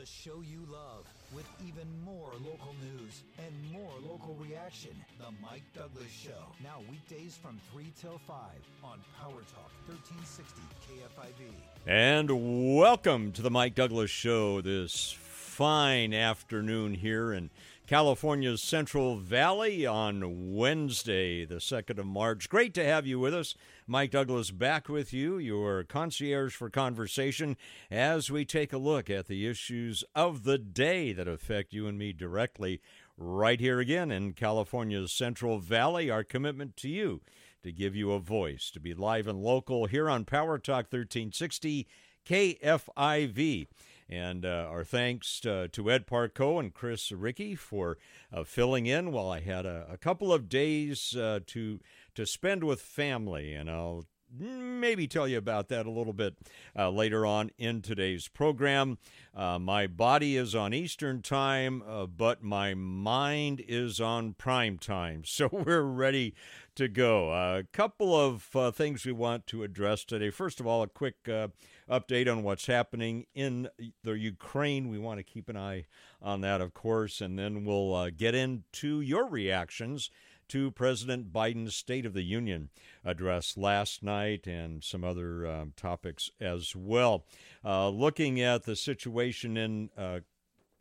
The show you love with even more local news and more local reaction. The Mike Douglass Show. Now weekdays from 3 till 5 on Power Talk 1360 KFIV. And welcome to the Mike Douglass Show this fine afternoon here in California's Central Valley on Wednesday, the 2nd of March. Great to have you with us. Mike Douglass back with you, your concierge for conversation, as we take a look at the issues of the day that affect you and me directly right here again in California's Central Valley. Our commitment to you to give you a voice, to be live and local here on Power Talk 1360 KFIV. And uh, our thanks to, to Ed Parco and Chris Ricky for uh, filling in while I had a, a couple of days uh, to to spend with family, and I'll maybe tell you about that a little bit uh, later on in today's program. Uh, my body is on Eastern time, uh, but my mind is on prime time. So we're ready to go. A couple of uh, things we want to address today. First of all, a quick uh, update on what's happening in the Ukraine. We want to keep an eye on that, of course, and then we'll uh, get into your reactions to President Biden's State of the Union address last night and some other um, topics as well. Uh, looking at the situation in uh,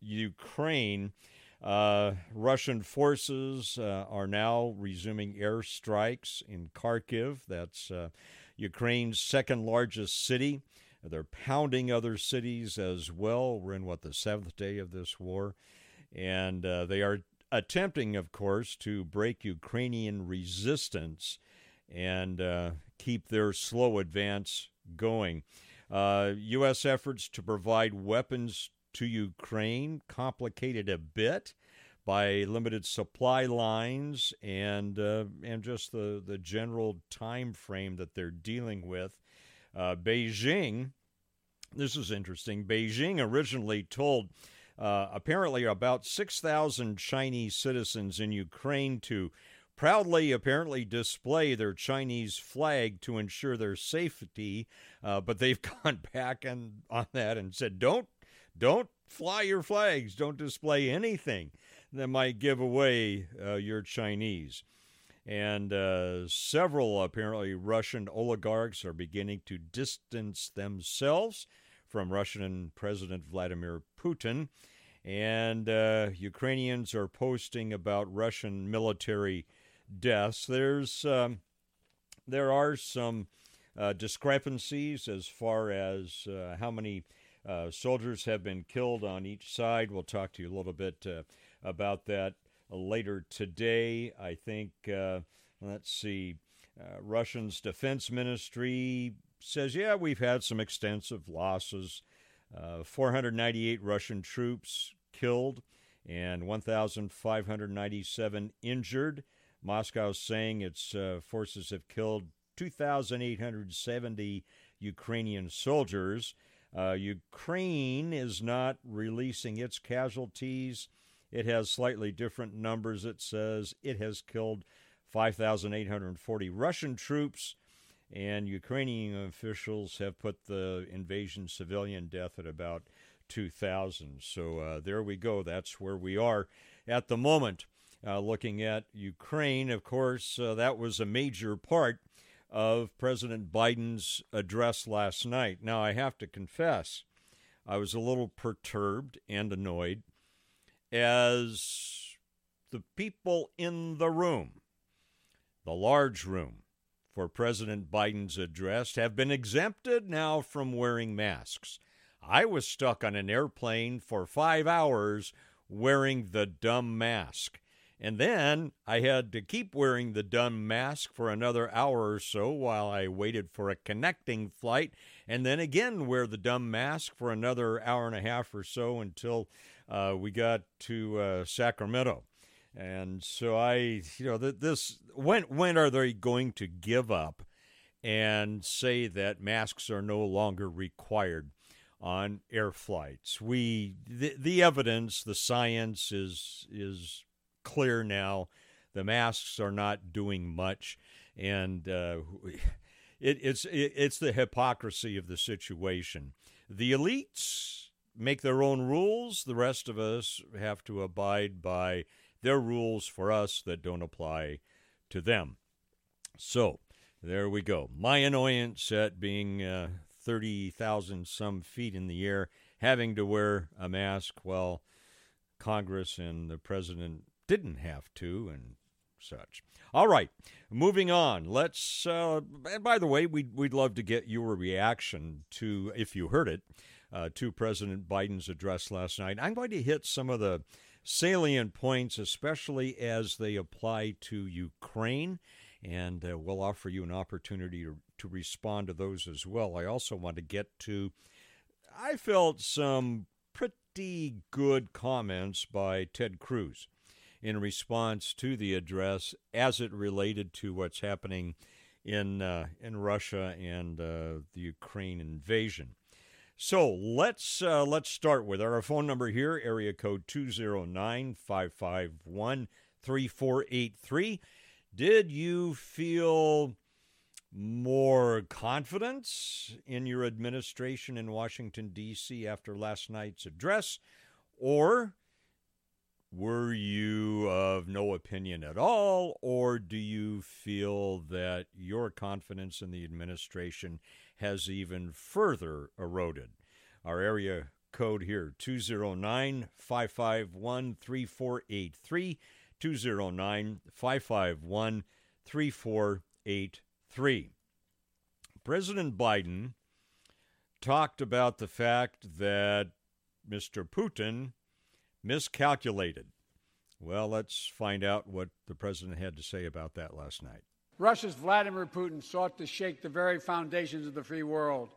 Ukraine, uh, Russian forces uh, are now resuming airstrikes in Kharkiv. That's uh, Ukraine's second largest city. They're pounding other cities as well. We're in what the seventh day of this war, and uh, they are attempting, of course, to break Ukrainian resistance and uh, keep their slow advance going. Uh, U.S. efforts to provide weapons to Ukraine complicated a bit by limited supply lines and uh, and just the, the general time frame that they're dealing with. Uh, Beijing, this is interesting. Beijing originally told uh, apparently about 6,000 Chinese citizens in Ukraine to proudly apparently display their Chinese flag to ensure their safety, uh, but they've gone back and, on that and said, don't, don't fly your flags, don't display anything that might give away uh, your Chinese. And uh, several apparently Russian oligarchs are beginning to distance themselves from Russian President Vladimir Putin. And uh, Ukrainians are posting about Russian military deaths. There's um, there are some uh, discrepancies as far as uh, how many uh, soldiers have been killed on each side. We'll talk to you a little bit uh, about that later today. I think uh, let's see. Russian's defense ministry says, yeah, we've had some extensive losses. Uh, 498 Russian troops killed and 1,597 injured. Moscow saying its uh, forces have killed 2,870 Ukrainian soldiers. Uh, Ukraine is not releasing its casualties. It has slightly different numbers. It says it has killed 5,840 Russian troops and Ukrainian officials have put the invasion civilian death at about 2,000. So uh, there we go. That's where we are at the moment. Uh, looking at Ukraine, of course, uh, that was a major part of President Biden's address last night. Now, I have to confess, I was a little perturbed and annoyed as the people in the room, the large room, for President Biden's address have been exempted now from wearing masks. I was stuck on an airplane for five hours wearing the dumb mask. And then I had to keep wearing the dumb mask for another hour or so while I waited for a connecting flight, and then again wear the dumb mask for another hour and a half or so until uh, we got to uh, Sacramento. And so I, you know, this when when are they going to give up and say that masks are no longer required on air flights? We the, the evidence, the science is is clear now. The masks are not doing much, and uh, it, it's it, it's the hypocrisy of the situation. The elites make their own rules. The rest of us have to abide by their rules for us that don't apply to them. So there we go. My annoyance at being uh, 30,000 some feet in the air, having to wear a mask while Congress and the president didn't have to, and such. All right, moving on. Let's. Uh, and by the way, we'd we'd love to get your reaction to if you heard it uh, to President Biden's address last night. I'm going to hit some of the salient points, especially as they apply to Ukraine, and uh, we'll offer you an opportunity to, to respond to those as well. I also want to get to. I felt some pretty good comments by Ted Cruz in response to the address as it related to what's happening in uh, in Russia and uh, the Ukraine invasion. So let's uh, let's start with our phone number here, area code 209-551-3483. Did you feel more confidence in your administration in Washington D.C. after last night's address or were you of no opinion at all, or do you feel that your confidence in the administration has even further eroded? Our area code here 209 551 3483. 209 551 3483. President Biden talked about the fact that Mr. Putin miscalculated. Well, let's find out what the president had to say about that last night. Russia's Vladimir Putin sought to shake the very foundations of the free world,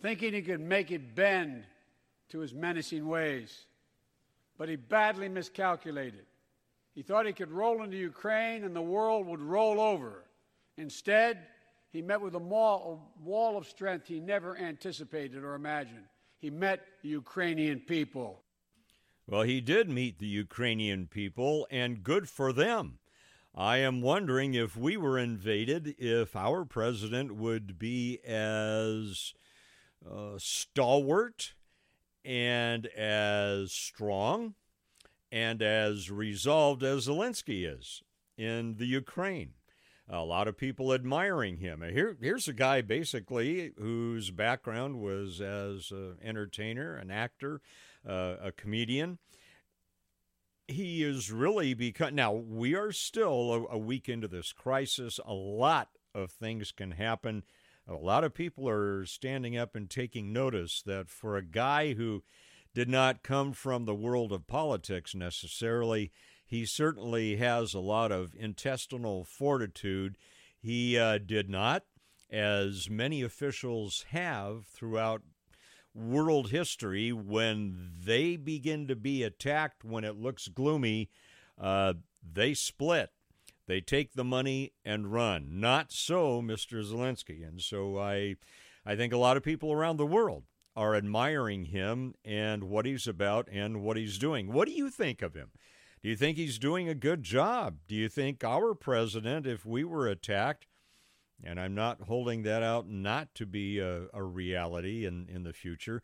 thinking he could make it bend to his menacing ways. But he badly miscalculated. He thought he could roll into Ukraine and the world would roll over. Instead, he met with a wall of strength he never anticipated or imagined. He met the Ukrainian people. Well, he did meet the Ukrainian people, and good for them. I am wondering if we were invaded, if our president would be as uh, stalwart and as strong and as resolved as Zelensky is in the Ukraine. A lot of people admiring him. Here, here's a guy basically whose background was as an entertainer, an actor, uh, a comedian. He is really become now. We are still a, a week into this crisis. A lot of things can happen. A lot of people are standing up and taking notice that for a guy who did not come from the world of politics necessarily, he certainly has a lot of intestinal fortitude. He uh, did not, as many officials have throughout world history when they begin to be attacked when it looks gloomy, uh, they split. They take the money and run. Not so, Mr. Zelensky. And so I, I think a lot of people around the world are admiring him and what he's about and what he's doing. What do you think of him? Do you think he's doing a good job? Do you think our president, if we were attacked, and I'm not holding that out not to be a, a reality in, in the future.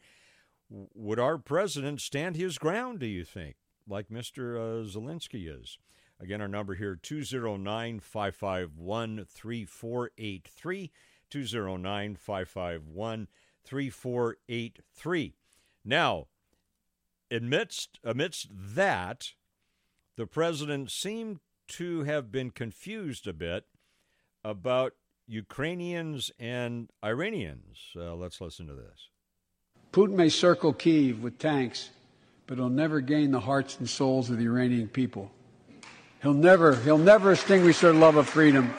Would our president stand his ground, do you think, like Mr. Uh, Zelensky is? Again, our number here 209 551 3483. 209 551 3483. Now, amidst, amidst that, the president seemed to have been confused a bit about Ukrainians and Iranians. Uh, let's listen to this. Putin may circle Kiev with tanks, but he'll never gain the hearts and souls of the Iranian people. He'll never, he'll never extinguish their love of freedom.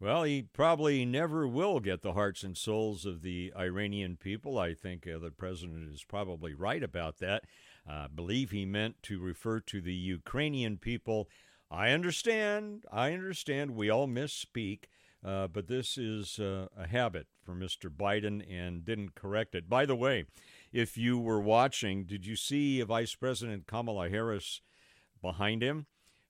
Well, he probably never will get the hearts and souls of the Iranian people. I think uh, the president is probably right about that. Uh, I believe he meant to refer to the Ukrainian people. I understand. I understand. We all misspeak. Uh, but this is uh, a habit for Mr. Biden and didn't correct it. By the way, if you were watching, did you see Vice President Kamala Harris behind him?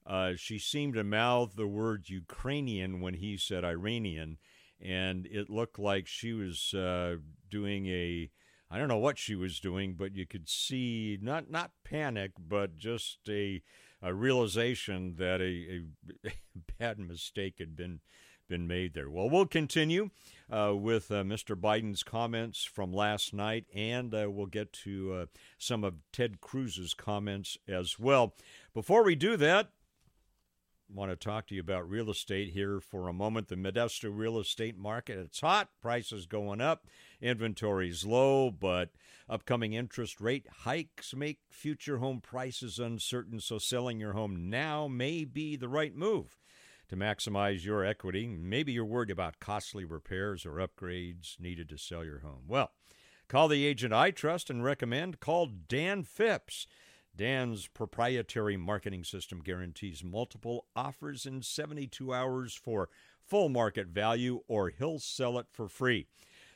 Uh, she seemed to mouth the word Ukrainian when he said Iranian, and it looked like she was uh, doing a I don't know what she was doing, but you could see not not panic, but just a, a realization that a, a bad mistake had been been made there. Well, we'll continue uh, with uh, Mr. Biden's comments from last night, and uh, we'll get to uh, some of Ted Cruz's comments as well. Before we do that, I want to talk to you about real estate here for a moment. The Modesto real estate market, it's hot, prices going up, inventory's low, but upcoming interest rate hikes make future home prices uncertain, so selling your home now may be the right move to maximize your equity. Maybe you're worried about costly repairs or upgrades needed to sell your home. Well, call the agent I trust and recommend. Call Dan Phipps. Dan's proprietary marketing system guarantees multiple offers in 72 hours for full market value, or he'll sell it for free.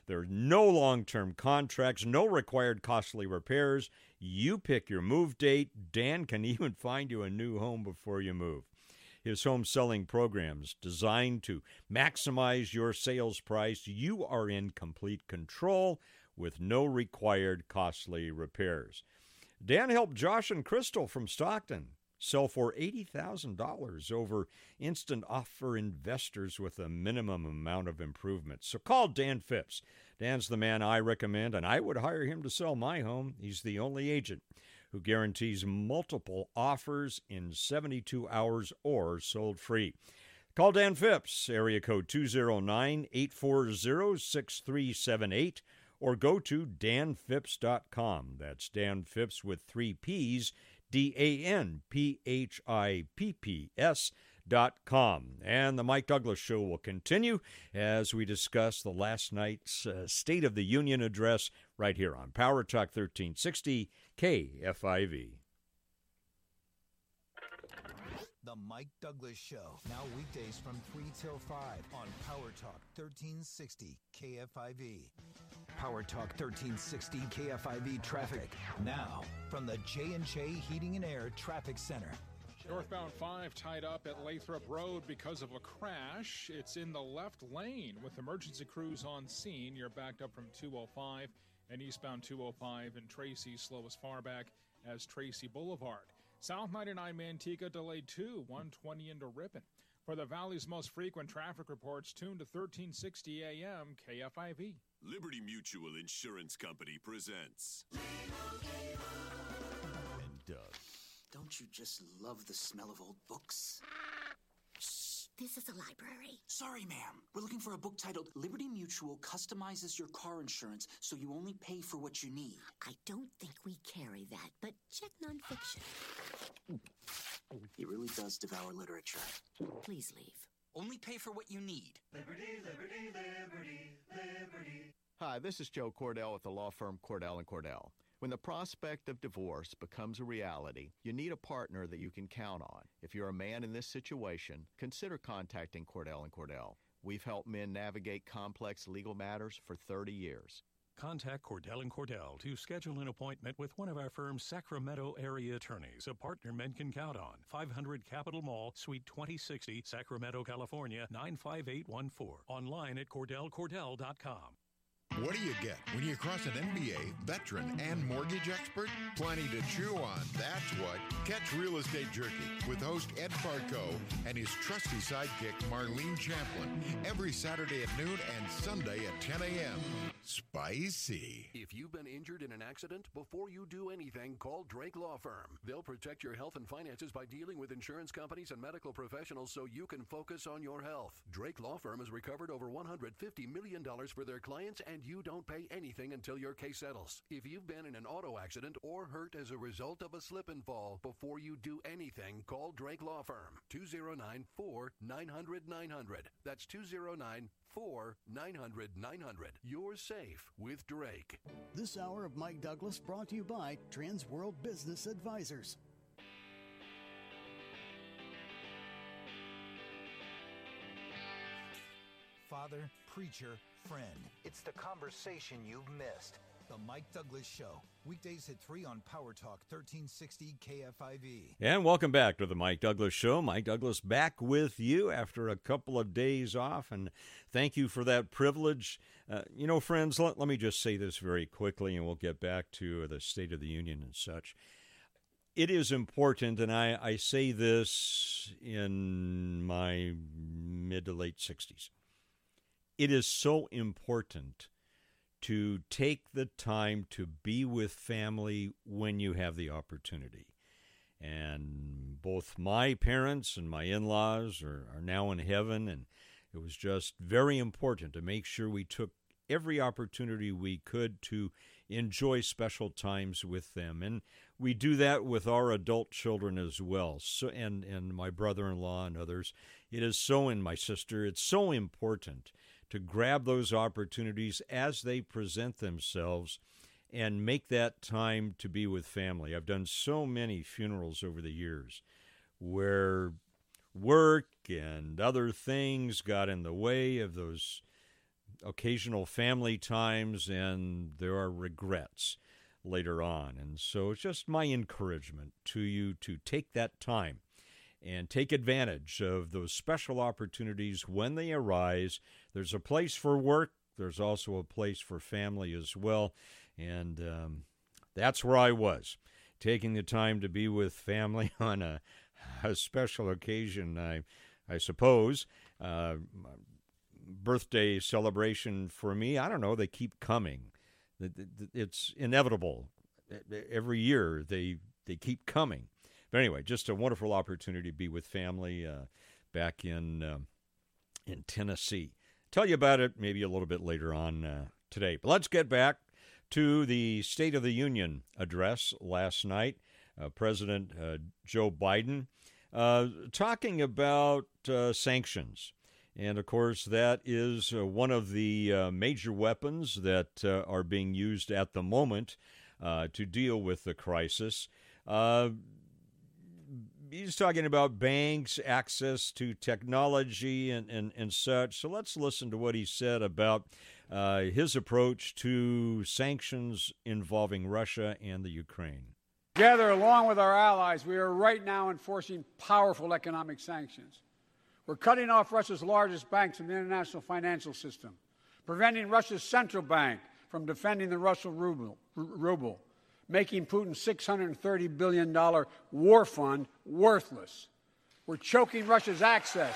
There are no long term contracts, no required costly repairs. You pick your move date. Dan can even find you a new home before you move. His home selling programs designed to maximize your sales price. You are in complete control with no required costly repairs. Dan helped Josh and Crystal from Stockton sell for $80,000 over instant offer investors with a minimum amount of improvements. So call Dan Phipps. Dan's the man I recommend, and I would hire him to sell my home. He's the only agent who guarantees multiple offers in 72 hours or sold free. Call Dan Phipps, area code 209 840 6378 or go to danphipps.com. That's Dan Phipps with three P's, D A N P H I P P S. Dot com. And the Mike Douglass Show will continue as we discuss the last night's uh, State of the Union address right here on Power Talk 1360 KFIV. The Mike Douglass Show. Now weekdays from 3 till 5 on Power Talk 1360 KFIV. Power Talk 1360 KFIV traffic. Now from the J&J Heating and Air Traffic Center. Northbound 5 tied up at Lathrop Road because of a crash. It's in the left lane with emergency crews on scene. You're backed up from 205 and eastbound 205 and Tracy slow as far back as Tracy Boulevard. South 99 Manteca delayed 2, 120 into Ripon. For the Valley's most frequent traffic reports, tune to 1360 AM KFIV. Liberty Mutual Insurance Company presents. And Doug. Don't you just love the smell of old books? Shh, this is a library. Sorry, ma'am. We're looking for a book titled Liberty Mutual Customizes Your Car Insurance so you only pay for what you need. I don't think we carry that, but check nonfiction. He really does devour literature. Please leave. Only pay for what you need. Liberty, liberty, liberty, liberty. Hi, this is Joe Cordell with the law firm Cordell and Cordell. When the prospect of divorce becomes a reality, you need a partner that you can count on. If you're a man in this situation, consider contacting Cordell and Cordell. We've helped men navigate complex legal matters for 30 years. Contact Cordell and Cordell to schedule an appointment with one of our firm's Sacramento area attorneys, a partner men can count on. 500 Capitol Mall, Suite 2060, Sacramento, California 95814. Online at cordellcordell.com. What do you get when you cross an MBA, veteran, and mortgage expert? Plenty to chew on. That's what. Catch Real Estate Jerky with host Ed Parco and his trusty sidekick Marlene Champlin every Saturday at noon and Sunday at 10 a.m. Spicy. If you've been injured in an accident, before you do anything, call Drake Law Firm. They'll protect your health and finances by dealing with insurance companies and medical professionals so you can focus on your health. Drake Law Firm has recovered over $150 million for their clients and you don't pay anything until your case settles. If you've been in an auto accident or hurt as a result of a slip and fall, before you do anything, call Drake Law Firm 209 4 900 900. That's 209 4 900 900. You're safe with Drake. This hour of Mike Douglass brought to you by Trans World Business Advisors. Father, preacher, friend. It's the conversation you've missed. The Mike Douglass Show. Weekdays at 3 on Power Talk 1360 KFIV. And welcome back to the Mike Douglass Show. Mike Douglass back with you after a couple of days off, and thank you for that privilege. Uh, you know, friends, let, let me just say this very quickly, and we'll get back to the State of the Union and such. It is important, and I, I say this in my mid to late 60s. It is so important to take the time to be with family when you have the opportunity. And both my parents and my in laws are, are now in heaven, and it was just very important to make sure we took every opportunity we could to enjoy special times with them. And we do that with our adult children as well. So and, and my brother in law and others. It is so and my sister, it's so important to grab those opportunities as they present themselves and make that time to be with family. I've done so many funerals over the years where work and other things got in the way of those occasional family times, and there are regrets later on. And so it's just my encouragement to you to take that time and take advantage of those special opportunities when they arise. There's a place for work, there's also a place for family as well. And um, that's where I was, taking the time to be with family on a, a special occasion, I, I suppose. Uh, birthday celebration for me, I don't know, they keep coming. It's inevitable. Every year they, they keep coming. But anyway, just a wonderful opportunity to be with family uh, back in um, in Tennessee. Tell you about it maybe a little bit later on uh, today. But let's get back to the State of the Union address last night. Uh, President uh, Joe Biden uh, talking about uh, sanctions. And of course, that is one of the major weapons that are being used at the moment to deal with the crisis he's talking about banks, access to technology, and, and, and such. So let's listen to what he said about uh, his approach to sanctions involving Russia and the Ukraine. Together, along with our allies, we are right now enforcing powerful economic sanctions. We're cutting off Russia's largest banks in the international financial system, preventing Russia's central bank from defending the Russian ruble, ruble making Putin's $630 billion war fund worthless. We're choking Russia's access.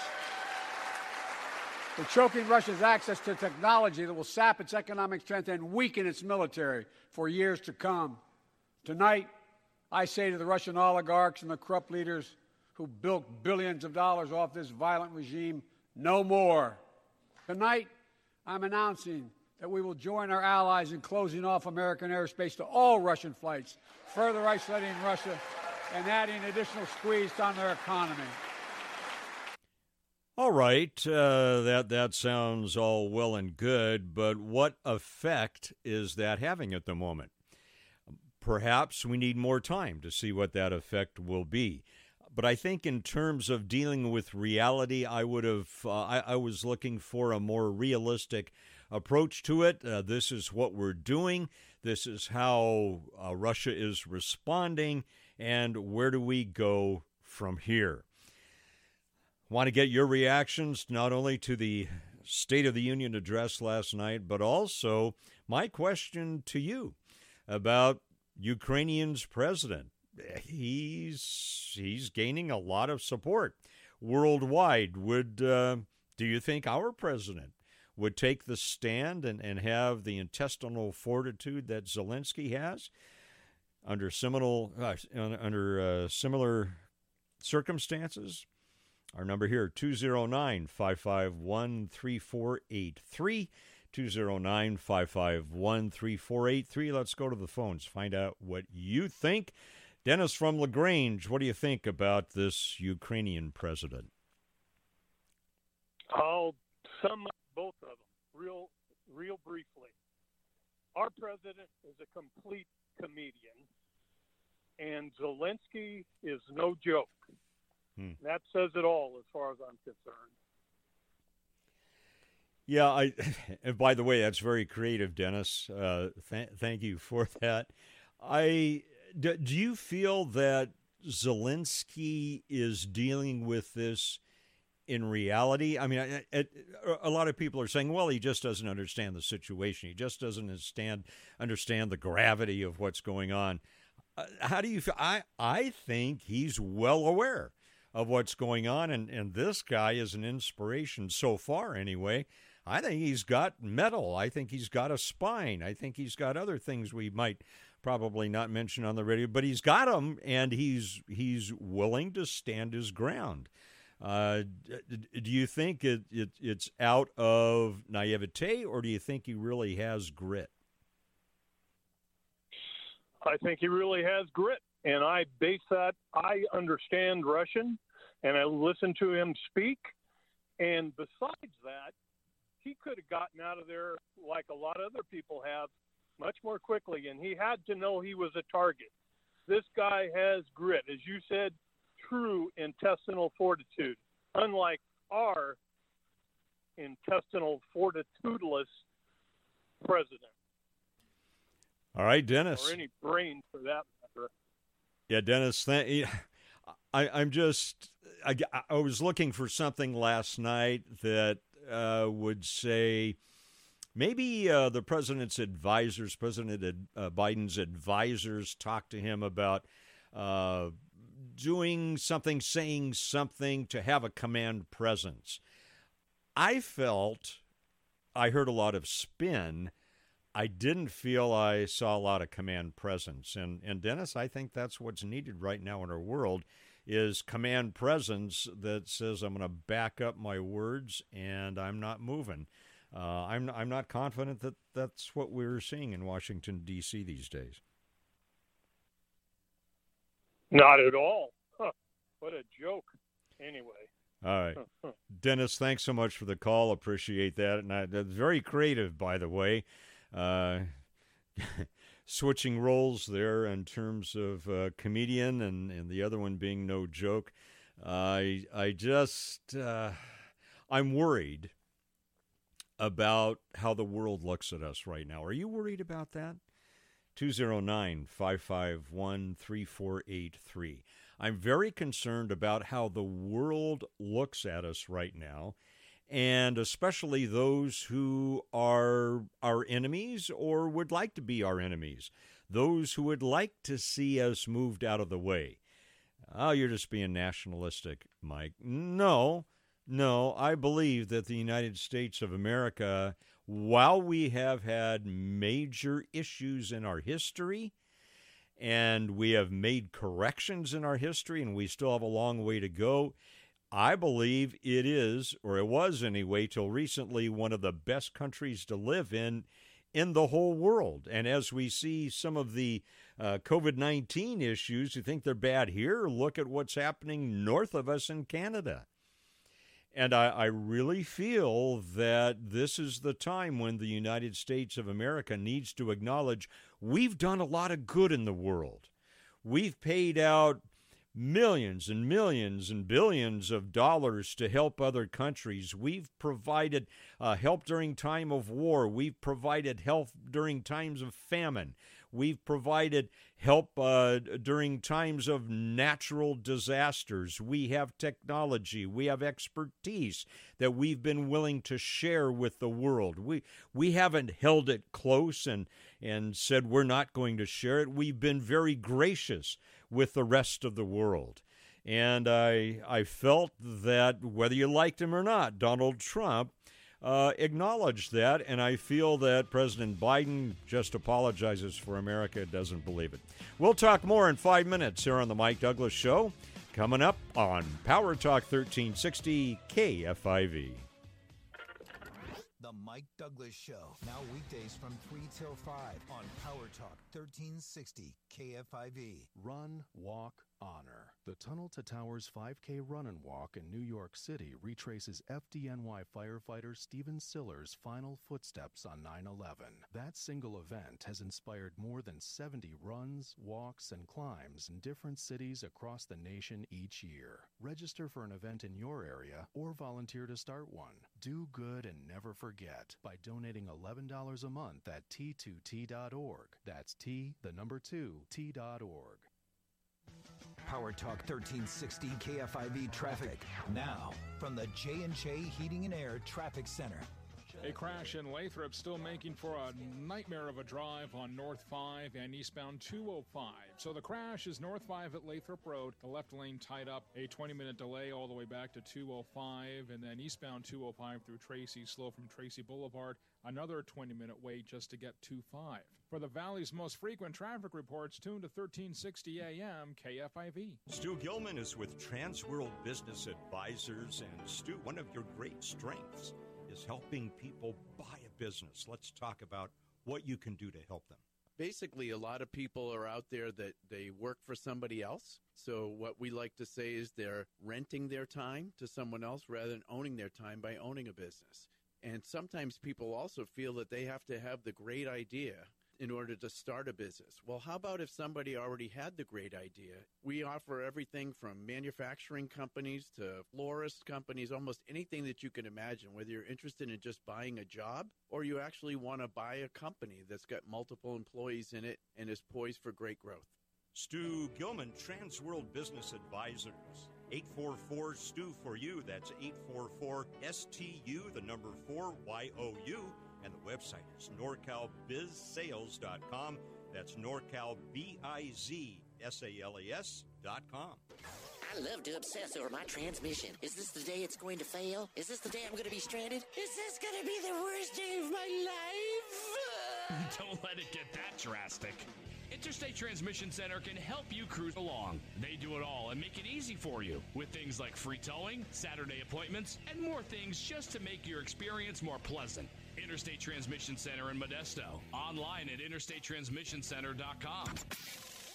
We're choking Russia's access to technology that will sap its economic strength and weaken its military for years to come. Tonight, I say to the Russian oligarchs and the corrupt leaders who built billions of dollars off this violent regime, no more. Tonight, I'm announcing that we will join our allies in closing off American airspace to all Russian flights, further isolating Russia and adding additional squeeze on their economy. All right, uh, that that sounds all well and good, but what effect is that having at the moment? Perhaps we need more time to see what that effect will be. But I think, in terms of dealing with reality, I would have. Uh, I, I was looking for a more realistic approach to it. Uh, this is what we're doing. This is how uh, Russia is responding. And where do we go from here? Want to get your reactions not only to the State of the Union address last night, but also my question to you about Ukrainian's president. He's he's gaining a lot of support worldwide. Would uh, do you think our president would take the stand and, and have the intestinal fortitude that Zelensky has under similar uh, under uh, similar circumstances. Our number here 209 551 3483 209 551 3483. Let's go to the phones, find out what you think. Dennis from LaGrange, what do you think about this Ukrainian president? I'll sum up both of them real, real briefly. Our president is a complete comedian, and Zelensky is no joke. Hmm. That says it all as far as I'm concerned. Yeah, I. And by the way, that's very creative, Dennis. Uh, th- thank you for that. I do, do you feel that Zelensky is dealing with this in reality? I mean, I, I, a lot of people are saying, "Well, he just doesn't understand the situation. He just doesn't understand understand the gravity of what's going on." Uh, how do you feel? I I think he's well aware of what's going on, and and this guy is an inspiration so far, anyway. I think he's got metal. I think he's got a spine. I think he's got other things we might probably not mention on the radio, but he's got them, and he's he's willing to stand his ground. Uh, do you think it, it, it's out of naivete, or do you think he really has grit? I think he really has grit, and I base that. I understand Russian, and I listen to him speak. And besides that, he could have gotten out of there like a lot of other people have much more quickly, and he had to know he was a target. This guy has grit, as you said, true intestinal fortitude, unlike our intestinal fortitudeless president. All right, Dennis. Or any brain for that matter. Yeah, Dennis. Thank, I, I'm just. I, I was looking for something last night that uh, would say maybe uh, the president's advisors, President uh, Biden's advisors, talked to him about uh, doing something, saying something to have a command presence. I felt I heard a lot of spin. I didn't feel I saw a lot of command presence. And, and Dennis, I think that's what's needed right now in our world is command presence that says I'm going to back up my words and I'm not moving. Uh, I'm I'm not confident that that's what we're seeing in Washington D.C. these days. Not at all. Huh. What a joke. Anyway. All right, Dennis. Thanks so much for the call. Appreciate that, and I, that's very creative, by the way. Uh, switching roles there in terms of uh, comedian and, and the other one being no joke. I I just uh, I'm worried about how the world looks at us right now. Are you worried about that? 209 551 3483. I'm very concerned about how the world looks at us right now and especially those who are our enemies or would like to be our enemies, those who would like to see us moved out of the way. Oh, you're just being nationalistic, Mike. No, no, I believe that the United States of America, while we have had major issues in our history, and we have made corrections in our history, and we still have a long way to go I believe it is, or it was anyway, till recently, one of the best countries to live in in the whole world. And as we see some of the uh, COVID 19 issues, you think they're bad here? Look at what's happening north of us in Canada. And I, I really feel that this is the time when the United States of America needs to acknowledge we've done a lot of good in the world. We've paid out millions and millions and billions of dollars to help other countries. We've provided uh, help during time of war. We've provided help during times of famine. We've provided help uh, during times of natural disasters. We have technology. We have expertise that we've been willing to share with the world. We we haven't held it close and and said we're not going to share it. We've been very gracious with the rest of the world. And I, I felt that whether you liked him or not, Donald Trump uh, acknowledged that, and I feel that President Biden just apologizes for America, doesn't believe it. We'll talk more in five minutes here on The Mike Douglass Show, coming up on Power Talk 1360 KFIV. The Mike Douglass Show, now weekdays from 3 till 5 on Power Talk 1360 KFIV. Run, walk, honor. The Tunnel to Towers 5K Run and Walk in New York City retraces FDNY firefighter Stephen Siller's final footsteps on 9 11. That single event has inspired more than 70 runs, walks, and climbs in different cities across the nation each year. Register for an event in your area or volunteer to start one. Do good and never forget by donating $11 a month at t2t.org. That's T, the number 2, t.org. Power Talk 1360 KFIV traffic. Now, from the J&J Heating and Air Traffic Center. A crash in Lathrop still making for a nightmare of a drive on North 5 and eastbound 205. So the crash is North 5 at Lathrop Road, the left lane tied up, a 20 minute delay all the way back to 205, and then eastbound 205 through Tracy, slow from Tracy Boulevard, another 20 minute wait just to get 25. For the Valley's most frequent traffic reports, tune to 1360 AM KFIV. Stu Gilman is with Transworld Business Advisors, and Stu, one of your great strengths is helping people buy a business. Let's talk about what you can do to help them. Basically, a lot of people are out there that they work for somebody else. So, what we like to say is they're renting their time to someone else rather than owning their time by owning a business. And sometimes people also feel that they have to have the great idea in order to start a business. Well, how about if somebody already had the great idea? We offer everything from manufacturing companies to florist companies, almost anything that you can imagine, whether you're interested in just buying a job or you actually want to buy a company that's got multiple employees in it and is poised for great growth. Stu Gilman, Transworld Business Advisors. 844 Stu for you. That's 844 STU, the number 4 Y O U. And the website is norcalbizsales.com. That's norcalbizsales.com. I love to obsess over my transmission. Is this the day it's going to fail? Is this the day I'm going to be stranded? Is this going to be the worst day of my life? Don't let it get that drastic. Interstate Transmission Center can help you cruise along. They do it all and make it easy for you with things like free towing, Saturday appointments, and more things just to make your experience more pleasant. Interstate Transmission Center in Modesto. Online at interstatetransmissioncenter.com.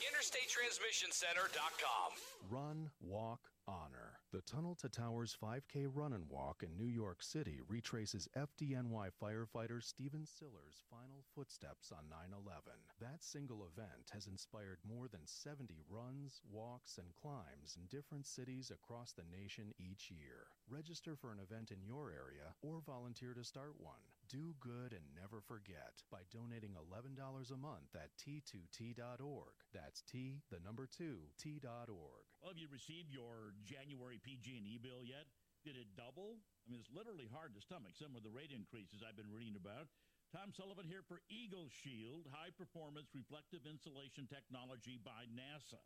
InterstateTransmissionCenter.com. Run, walk, honor. The Tunnel to Towers 5K Run and Walk in New York City retraces FDNY firefighter Stephen Siller's final footsteps on 9 11. That single event has inspired more than 70 runs, walks, and climbs in different cities across the nation each year. Register for an event in your area or volunteer to start one. Do good and never forget by donating $11 a month at t2t.org. That's T, the number 2, t.org. Well, have you received your January PG&E bill yet? Did it double? I mean, it's literally hard to stomach some of the rate increases I've been reading about. Tom Sullivan here for Eagle Shield, high performance reflective insulation technology by NASA.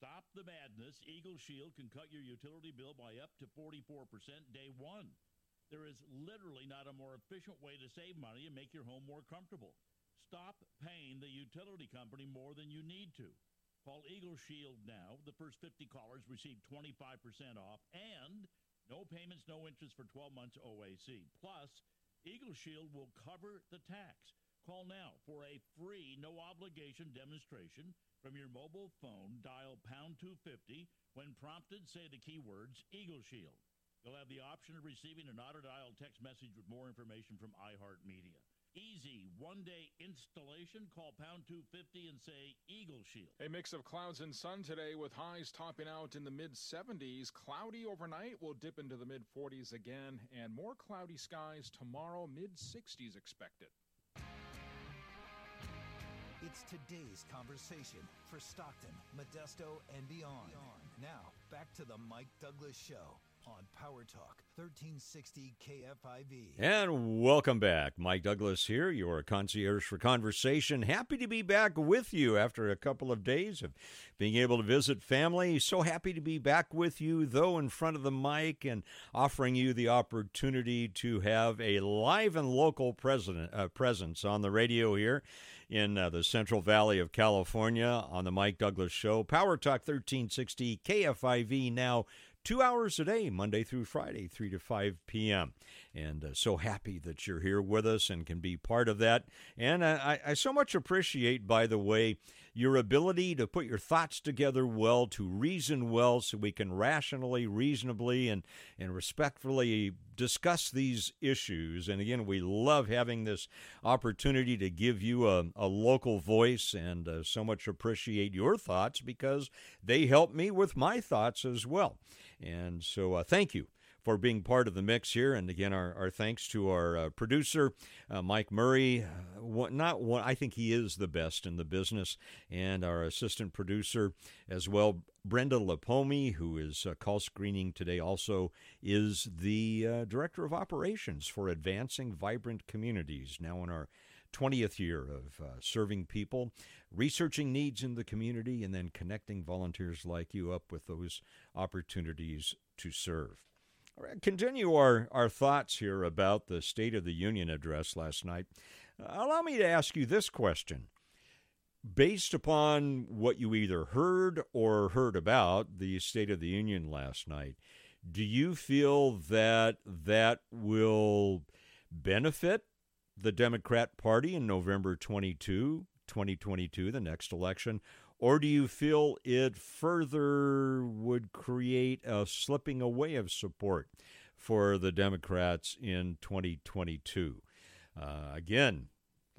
Stop the madness. Eagle Shield can cut your utility bill by up to 44% day one. There is literally not a more efficient way to save money and make your home more comfortable. Stop paying the utility company more than you need to. Call Eagle Shield now. The first 50 callers receive 25% off and no payments, no interest for 12 months OAC. Plus, Eagle Shield will cover the tax. Call now for a free, no obligation demonstration from your mobile phone. Dial pound 250. When prompted, say the keywords Eagle Shield. You'll have the option of receiving an auto dial text message with more information from iHeartMedia. Easy one day installation. Call pound 250 and say Eagle Shield. A mix of clouds and sun today with highs topping out in the mid 70s. Cloudy overnight will dip into the mid 40s again, and more cloudy skies tomorrow, mid 60s expected. It's today's conversation for Stockton, Modesto, and beyond. Now, back to the Mike Douglass Show on Power Talk 1360 KFIV. And welcome back. Mike Douglass here, your concierge for conversation. Happy to be back with you after a couple of days of being able to visit family. So happy to be back with you, though, in front of the mic and offering you the opportunity to have a live and local president, uh, presence on the radio here in uh, the Central Valley of California on the Mike Douglass Show. Power Talk 1360 KFIV now two hours a day, Monday through Friday, 3 to 5 p.m. And uh, so happy that you're here with us and can be part of that. And I, I so much appreciate, by the way, your ability to put your thoughts together well, to reason well, so we can rationally, reasonably, and, and respectfully discuss these issues. And again, we love having this opportunity to give you a, a local voice and uh, so much appreciate your thoughts because they help me with my thoughts as well. And so, uh, thank you for being part of the mix here. And again, our, our thanks to our uh, producer, uh, Mike Murray. Uh, not one, I think he is the best in the business, and our assistant producer as well, Brenda Lapomi, who is uh, call screening today, also is the uh, director of operations for Advancing Vibrant Communities, now in our 20th year of uh, serving people, researching needs in the community, and then connecting volunteers like you up with those opportunities to serve continue our, our thoughts here about the State of the Union address last night. Uh, allow me to ask you this question. Based upon what you either heard or heard about the State of the Union last night, do you feel that that will benefit the Democrat Party in November 22, 2022, the next election, or do you feel it further would create a slipping away of support for the Democrats in 2022? Uh, again,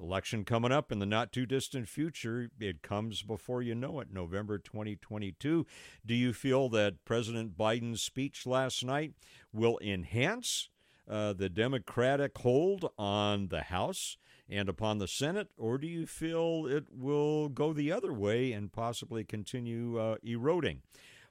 election coming up in the not too distant future. It comes before you know it, November 2022. Do you feel that President Biden's speech last night will enhance uh, the Democratic hold on the House? And upon the Senate, or do you feel it will go the other way and possibly continue uh, eroding?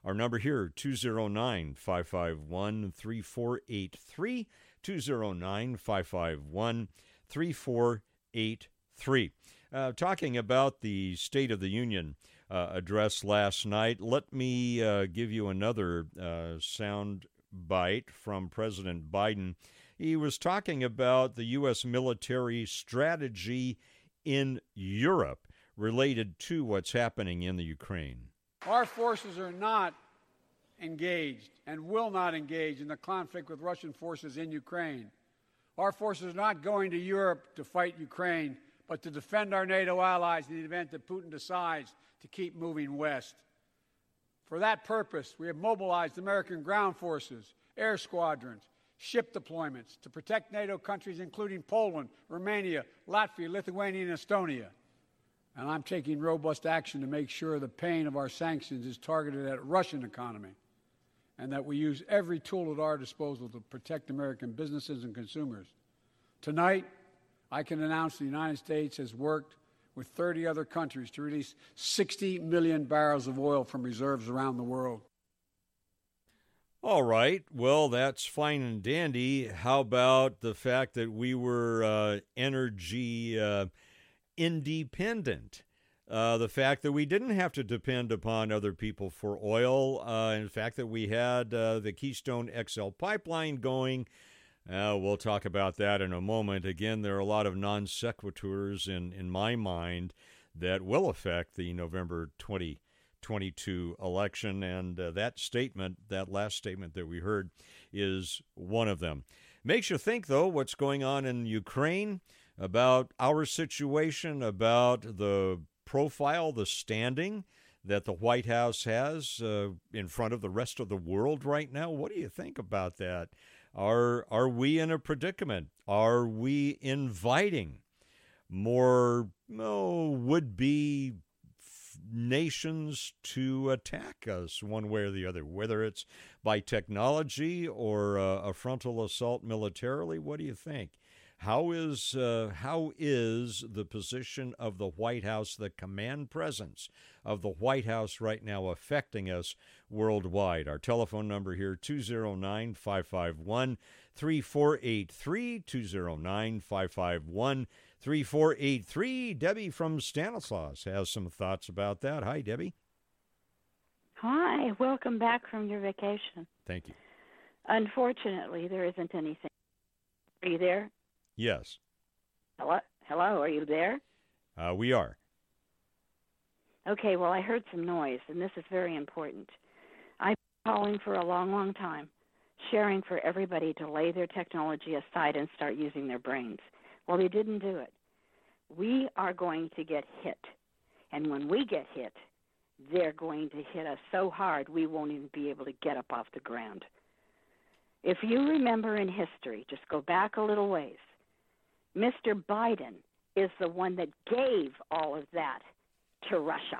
Our number here, 209 551 3483. 209 551 3483. Uh, talking about the State of the Union uh, address last night, let me uh, give you another uh, sound bite from President Biden he was talking about the U.S. military strategy in Europe related to what's happening in the Ukraine. Our forces are not engaged and will not engage in the conflict with Russian forces in Ukraine. Our forces are not going to Europe to fight Ukraine, but to defend our NATO allies in the event that Putin decides to keep moving west. For that purpose, we have mobilized American ground forces, air squadrons, ship deployments to protect NATO countries, including Poland, Romania, Latvia, Lithuania, and Estonia. And I'm taking robust action to make sure the pain of our sanctions is targeted at Russian economy and that we use every tool at our disposal to protect American businesses and consumers. Tonight, I can announce the United States has worked with 30 other countries to release 60 million barrels of oil from reserves around the world. All right. Well, that's fine and dandy. How about the fact that we were uh, energy uh, independent? Uh, the fact that we didn't have to depend upon other people for oil, uh, and the fact that we had uh, the Keystone XL pipeline going. Uh, we'll talk about that in a moment. Again, there are a lot of non sequiturs in, in my mind that will affect the November 20- 22 election. And uh, that statement, that last statement that we heard, is one of them. Makes you think, though, what's going on in Ukraine, about our situation, about the profile, the standing that the White House has uh, in front of the rest of the world right now. What do you think about that? Are are we in a predicament? Are we inviting more oh, would be nations to attack us one way or the other, whether it's by technology or uh, a frontal assault militarily. What do you think? How is uh, how is the position of the White House, the command presence of the White House right now affecting us worldwide? Our telephone number here 209 551 3483 209 551 3483. Debbie from Stanislaus has some thoughts about that. Hi, Debbie. Hi, welcome back from your vacation. Thank you. Unfortunately, there isn't anything. Are you there? Yes. Hello? Hello, are you there? Uh, we are. Okay, well, I heard some noise, and this is very important. I've been calling for a long, long time, sharing for everybody to lay their technology aside and start using their brains. Well, they didn't do it. We are going to get hit. And when we get hit, they're going to hit us so hard we won't even be able to get up off the ground. If you remember in history, just go back a little ways, Mr. Biden is the one that gave all of that to Russia,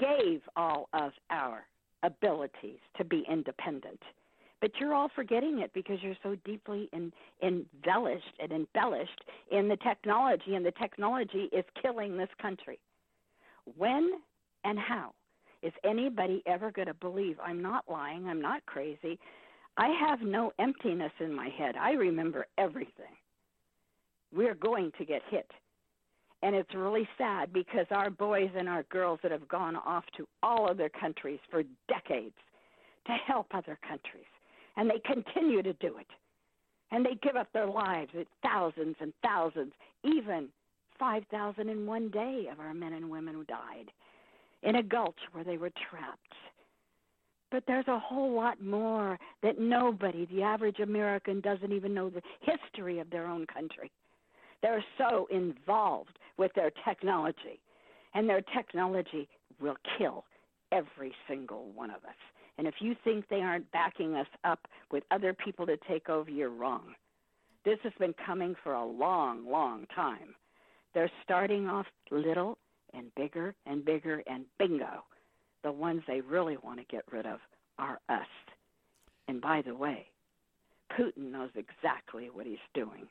gave all of our abilities to be independent. But you're all forgetting it because you're so deeply in, embellished and embellished in the technology, and the technology is killing this country. When and how is anybody ever going to believe I'm not lying, I'm not crazy? I have no emptiness in my head. I remember everything. We're going to get hit. And it's really sad because our boys and our girls that have gone off to all other countries for decades to help other countries, and they continue to do it. And they give up their lives thousands and thousands, even 5,000 in one day of our men and women who died in a gulch where they were trapped. But there's a whole lot more that nobody, the average American, doesn't even know the history of their own country. They're so involved with their technology, and their technology will kill every single one of us. And if you think they aren't backing us up with other people to take over, you're wrong. This has been coming for a long, long time. They're starting off little and bigger and bigger, and bingo, the ones they really want to get rid of are us. And by the way, Putin knows exactly what he's doing.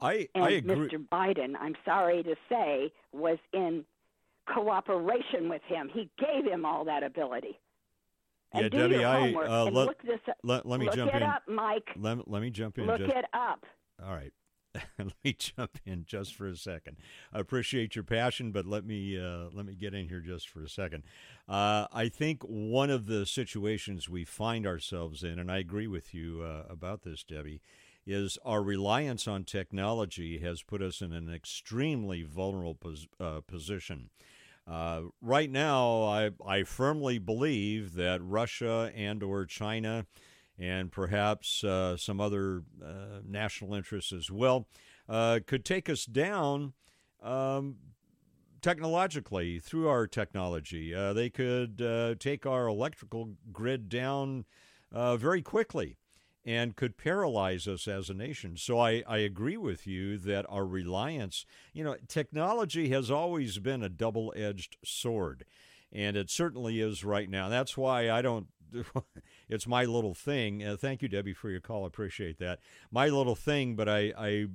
I, and I agree. Mr. Biden, I'm sorry to say, was in cooperation with him. He gave him all that ability. And yeah, do Debbie, your I uh, and let, look this up. let, let me look jump it in. up, Mike. Let, let me jump in. Look just, it up. All right. let me jump in just for a second. I appreciate your passion, but let me uh, let me get in here just for a second. Uh, I think one of the situations we find ourselves in, and I agree with you uh, about this, Debbie, is our reliance on technology has put us in an extremely vulnerable pos- uh, position. Uh, right now, I, I firmly believe that Russia and or China and perhaps uh, some other uh, national interests as well, uh, could take us down um, technologically through our technology. Uh, they could uh, take our electrical grid down very quickly and could paralyze us as a nation. So I, I agree with you that our reliance, you know, technology has always been a double edged sword. And it certainly is right now. That's why I don't it's my little thing. Uh, thank you, Debbie, for your call. I appreciate that. My little thing, but I I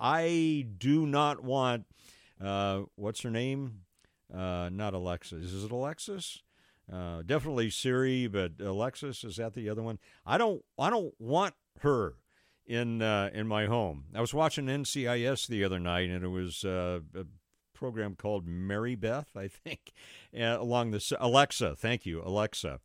I do not want uh, what's her name? Uh, not Alexis. Is it Alexis? Uh, definitely Siri, but Alexis is that the other one? I don't I don't want her in uh, in my home. I was watching NCIS the other night, and it was uh, a program called Mary Beth, I think, along the Alexa. Thank you, Alexa.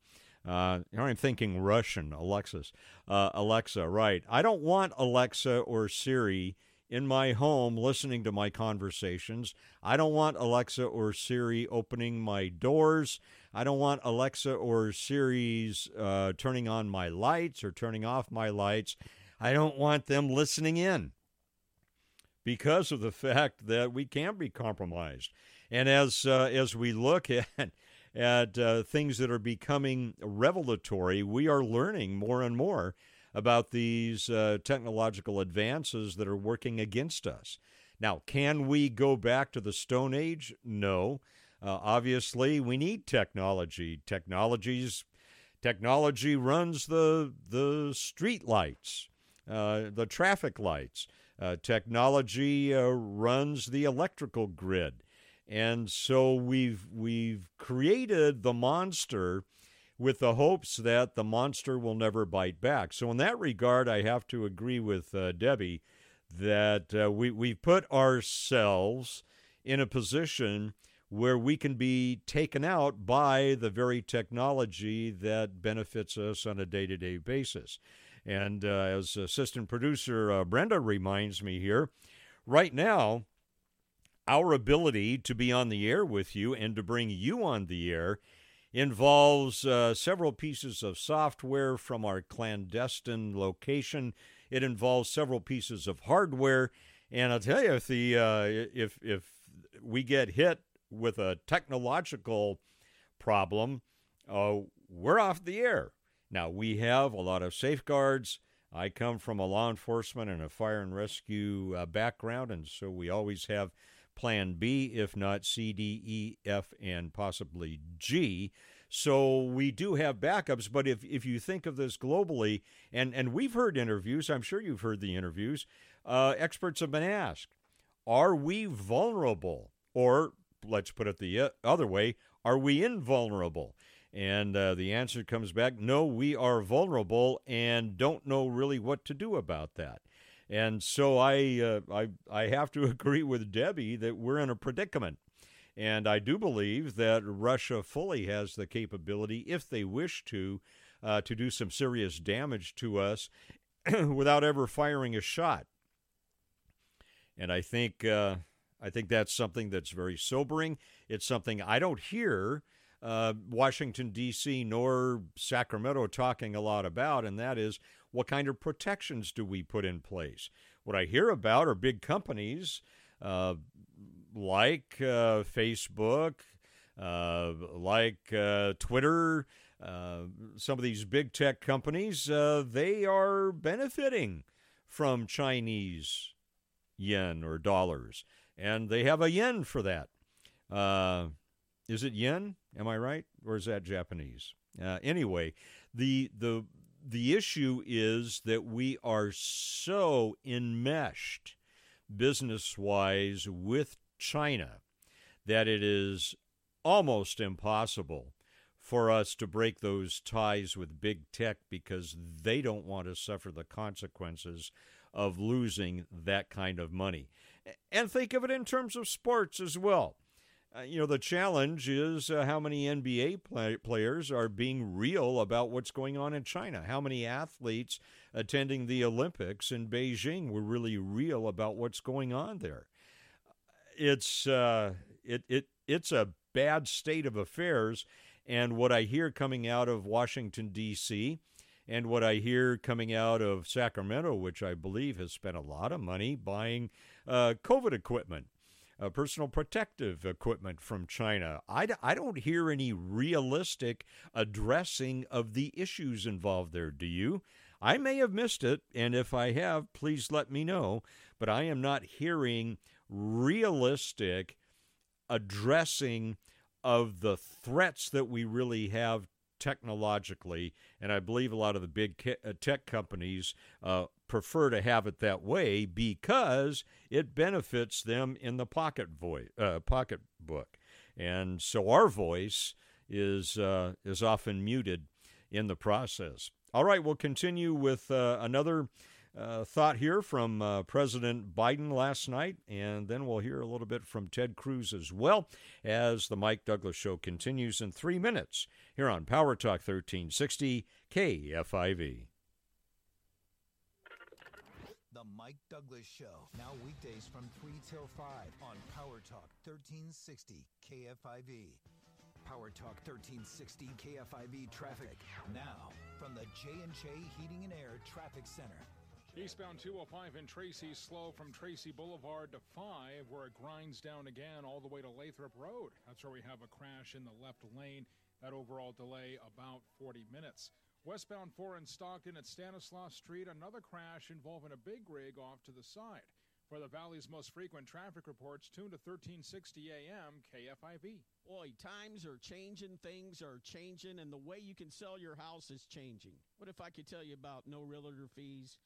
Uh, I'm thinking Russian, Alexis. Uh, Alexa, right. I don't want Alexa or Siri in my home listening to my conversations. I don't want Alexa or Siri opening my doors. I don't want Alexa or Siri's uh, turning on my lights or turning off my lights. I don't want them listening in because of the fact that we can be compromised. And as uh, as we look at at uh, things that are becoming revelatory, we are learning more and more about these uh, technological advances that are working against us. Now, can we go back to the Stone Age? No. Uh, obviously, we need technology. Technologies, technology runs the the street lights, uh, the traffic lights. Uh, technology uh, runs the electrical grid. And so we've we've created the monster with the hopes that the monster will never bite back. So in that regard, I have to agree with uh, Debbie that uh, we we've put ourselves in a position where we can be taken out by the very technology that benefits us on a day-to-day basis. And uh, as assistant producer uh, Brenda reminds me here, right now our ability to be on the air with you and to bring you on the air involves uh, several pieces of software from our clandestine location. It involves several pieces of hardware, and I'll tell you if the uh, if if we get hit with a technological problem, uh, we're off the air. Now, we have a lot of safeguards. I come from a law enforcement and a fire and rescue uh, background, and so we always have plan B, if not C, D, E, F, and possibly G. So we do have backups, but if, if you think of this globally, and, and we've heard interviews, I'm sure you've heard the interviews, uh, experts have been asked, are we vulnerable? Or let's put it the uh, other way, are we invulnerable? And uh, the answer comes back no, we are vulnerable and don't know really what to do about that. And so I, uh, I, I have to agree with Debbie that we're in a predicament. And I do believe that Russia fully has the capability, if they wish to, uh, to do some serious damage to us without ever firing a shot. And I think, uh, I think that's something that's very sobering. It's something I don't hear uh, Washington, D.C., nor Sacramento talking a lot about, and that is what kind of protections do we put in place? What I hear about are big companies uh, like uh, Facebook, uh, like uh, Twitter, uh, some of these big tech companies, uh, they are benefiting from Chinese yen or dollars, and they have a yen for that. Uh, is it yen? Am I right, or is that Japanese? anyway, the the the issue is that we are so enmeshed business wise with China that it is almost impossible for us to break those ties with big tech because they don't want to suffer the consequences of losing that kind of money. And think of it in terms of sports as well. Uh, you know, the challenge is uh, how many NBA play- players are being real about what's going on in China. How many athletes attending the Olympics in Beijing were really real about what's going on there it's uh, it it it's a bad state of affairs, and what I hear coming out of Washington D.C. and what I hear coming out of Sacramento, which I believe has spent a lot of money buying uh, COVID equipment. Uh, personal protective equipment from China. I d- I don't hear any realistic addressing of the issues involved there. Do you? I may have missed it, and if I have, please let me know. But I am not hearing realistic addressing of the threats that we really have technologically. And I believe a lot of the big uh, tech companies uh, prefer to have it that way because it benefits them in the pocket voice, uh, pocketbook. And so our voice is uh, is often muted in the process. All right, we'll continue with uh, another uh, thought here from uh, President Biden last night, and then we'll hear a little bit from Ted Cruz as well as the Mike Douglass Show continues in three minutes here on Power Talk 1360 KFIV. Mike Douglass Show, now weekdays from 3 till 5 on Power Talk 1360 KFIV. Power Talk 1360 KFIV traffic. Now, from the J&J Heating and Air Traffic Center. Eastbound 205 in Tracy slow from Tracy Boulevard to 5, where it grinds down again all the way to Lathrop Road. That's where we have a crash in the left lane. That overall delay about 40 minutes. Westbound 4 in Stockton at Stanislaus Street, another crash involving a big rig off to the side. For the Valley's most frequent traffic reports, tune to 1360 AM KFIV. Boy, times are changing, things are changing, and the way you can sell your house is changing. What if I could tell you about no realtor fees?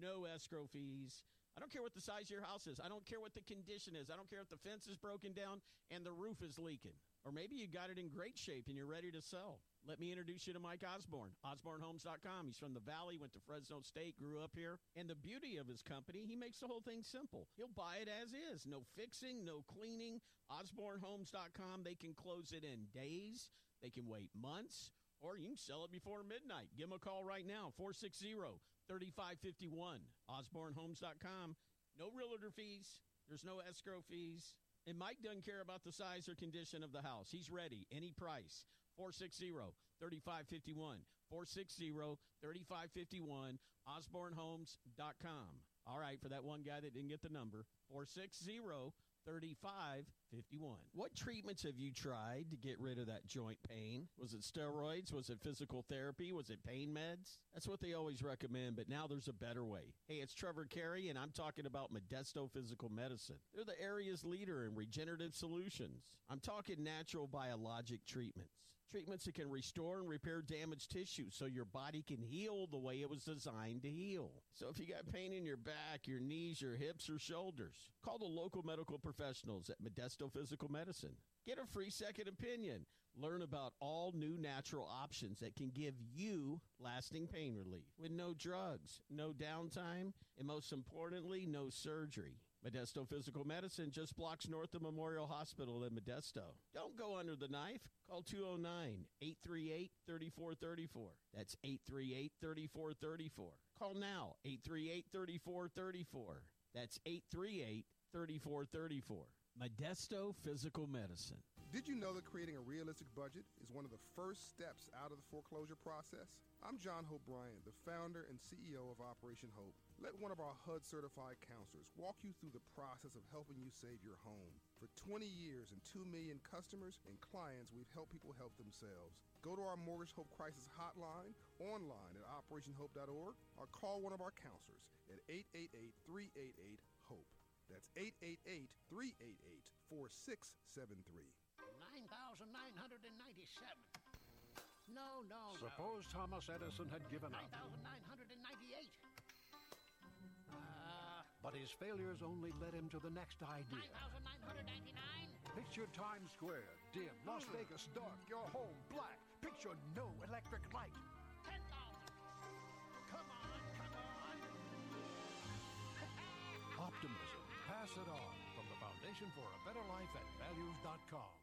no escrow fees. I don't care what the size of your house is. I don't care what the condition is. I don't care if the fence is broken down and the roof is leaking. Or maybe you got it in great shape and you're ready to sell. Let me introduce you to Mike Osborne, osbornehomes.com. He's from the Valley, went to Fresno State, grew up here. And the beauty of his company, he makes the whole thing simple. He'll buy it as is. No fixing, no cleaning. osbornehomes.com. They can close it in days. They can wait months or you can sell it before midnight. Give them a call right now, 460 3551. OsborneHomes.com. No realtor fees. There's no escrow fees. And Mike doesn't care about the size or condition of the house. He's ready. Any price. 460 3551. 460 3551. OsborneHomes.com. All right, for that one guy that didn't get the number, 460 3551. What treatments have you tried to get rid of that joint pain? Was it steroids? Was it physical therapy? Was it pain meds? That's what they always recommend, but now there's a better way. Hey, it's Trevor Carey, and I'm talking about Modesto Physical Medicine. They're the area's leader in regenerative solutions. I'm talking natural biologic treatments. Treatments that can restore and repair damaged tissue so your body can heal the way it was designed to heal. So if you got pain in your back, your knees, your hips, or shoulders, call the local medical professionals at Modesto Physical Medicine. Get a free second opinion. Learn about all new natural options that can give you lasting pain relief with no drugs, no downtime, and most importantly, no surgery. Modesto Physical Medicine just blocks north of Memorial Hospital in Modesto. Don't go under the knife. Call 209 838 3434. That's 838 3434. Call now 838 3434. That's 838 3434. Modesto Physical Medicine. Did you know that creating a realistic budget is one of the first steps out of the foreclosure process? I'm John Hope Bryant, the founder and CEO of Operation Hope. Let one of our HUD certified counselors walk you through the process of helping you save your home. For 20 years and 2 million customers and clients, we've helped people help themselves. Go to our Mortgage Hope Crisis Hotline online at operationhope.org or call one of our counselors at 888 388 HOPE. That's 888 388 4673. 9,997. No, no, Suppose Thomas Edison had given up. 9,998. Uh, But his failures only led him to the next idea. 9,999. Picture Times Square, dim, Las Vegas dark, your home black. Picture no electric light. 10,000. Come on, come on. Optimism. Pass it on from the Foundation for a Better Life at values.com.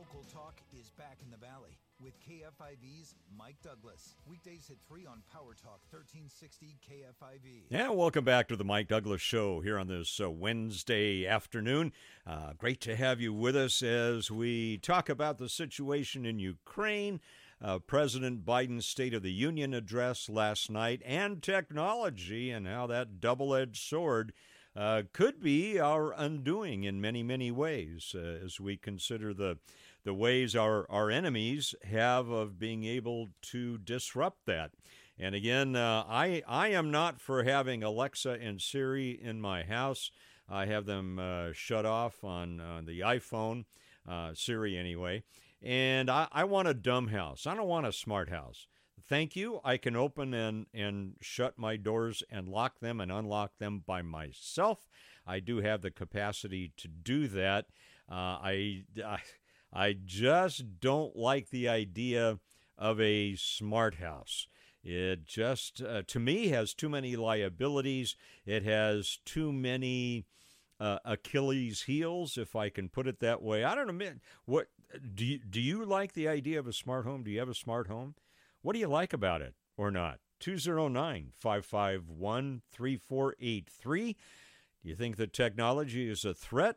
Local Talk is back in the Valley with KFIV's Mike Douglass. Weekdays at 3 on Power Talk 1360 KFIV. Yeah, welcome back to the Mike Douglass Show here on this uh, Wednesday afternoon. Uh, great to have you with us as we talk about the situation in Ukraine, uh, President Biden's State of the Union address last night, and technology and how that double edged sword. Uh, could be our undoing in many, many ways uh, as we consider the the ways our, our enemies have of being able to disrupt that. And again, uh, I I am not for having Alexa and Siri in my house. I have them uh, shut off on, on the iPhone, uh, Siri anyway. And I, I want a dumb house. I don't want a smart house. Thank you. I can open and, and shut my doors and lock them and unlock them by myself. I do have the capacity to do that. Uh, I, I I just don't like the idea of a smart house. It just, uh, to me, has too many liabilities. It has too many uh, Achilles heels, if I can put it that way. I don't know. What do you do? You like the idea of a smart home? Do you have a smart home? What do you like about it or not? 209 551 3483. Do you think that technology is a threat?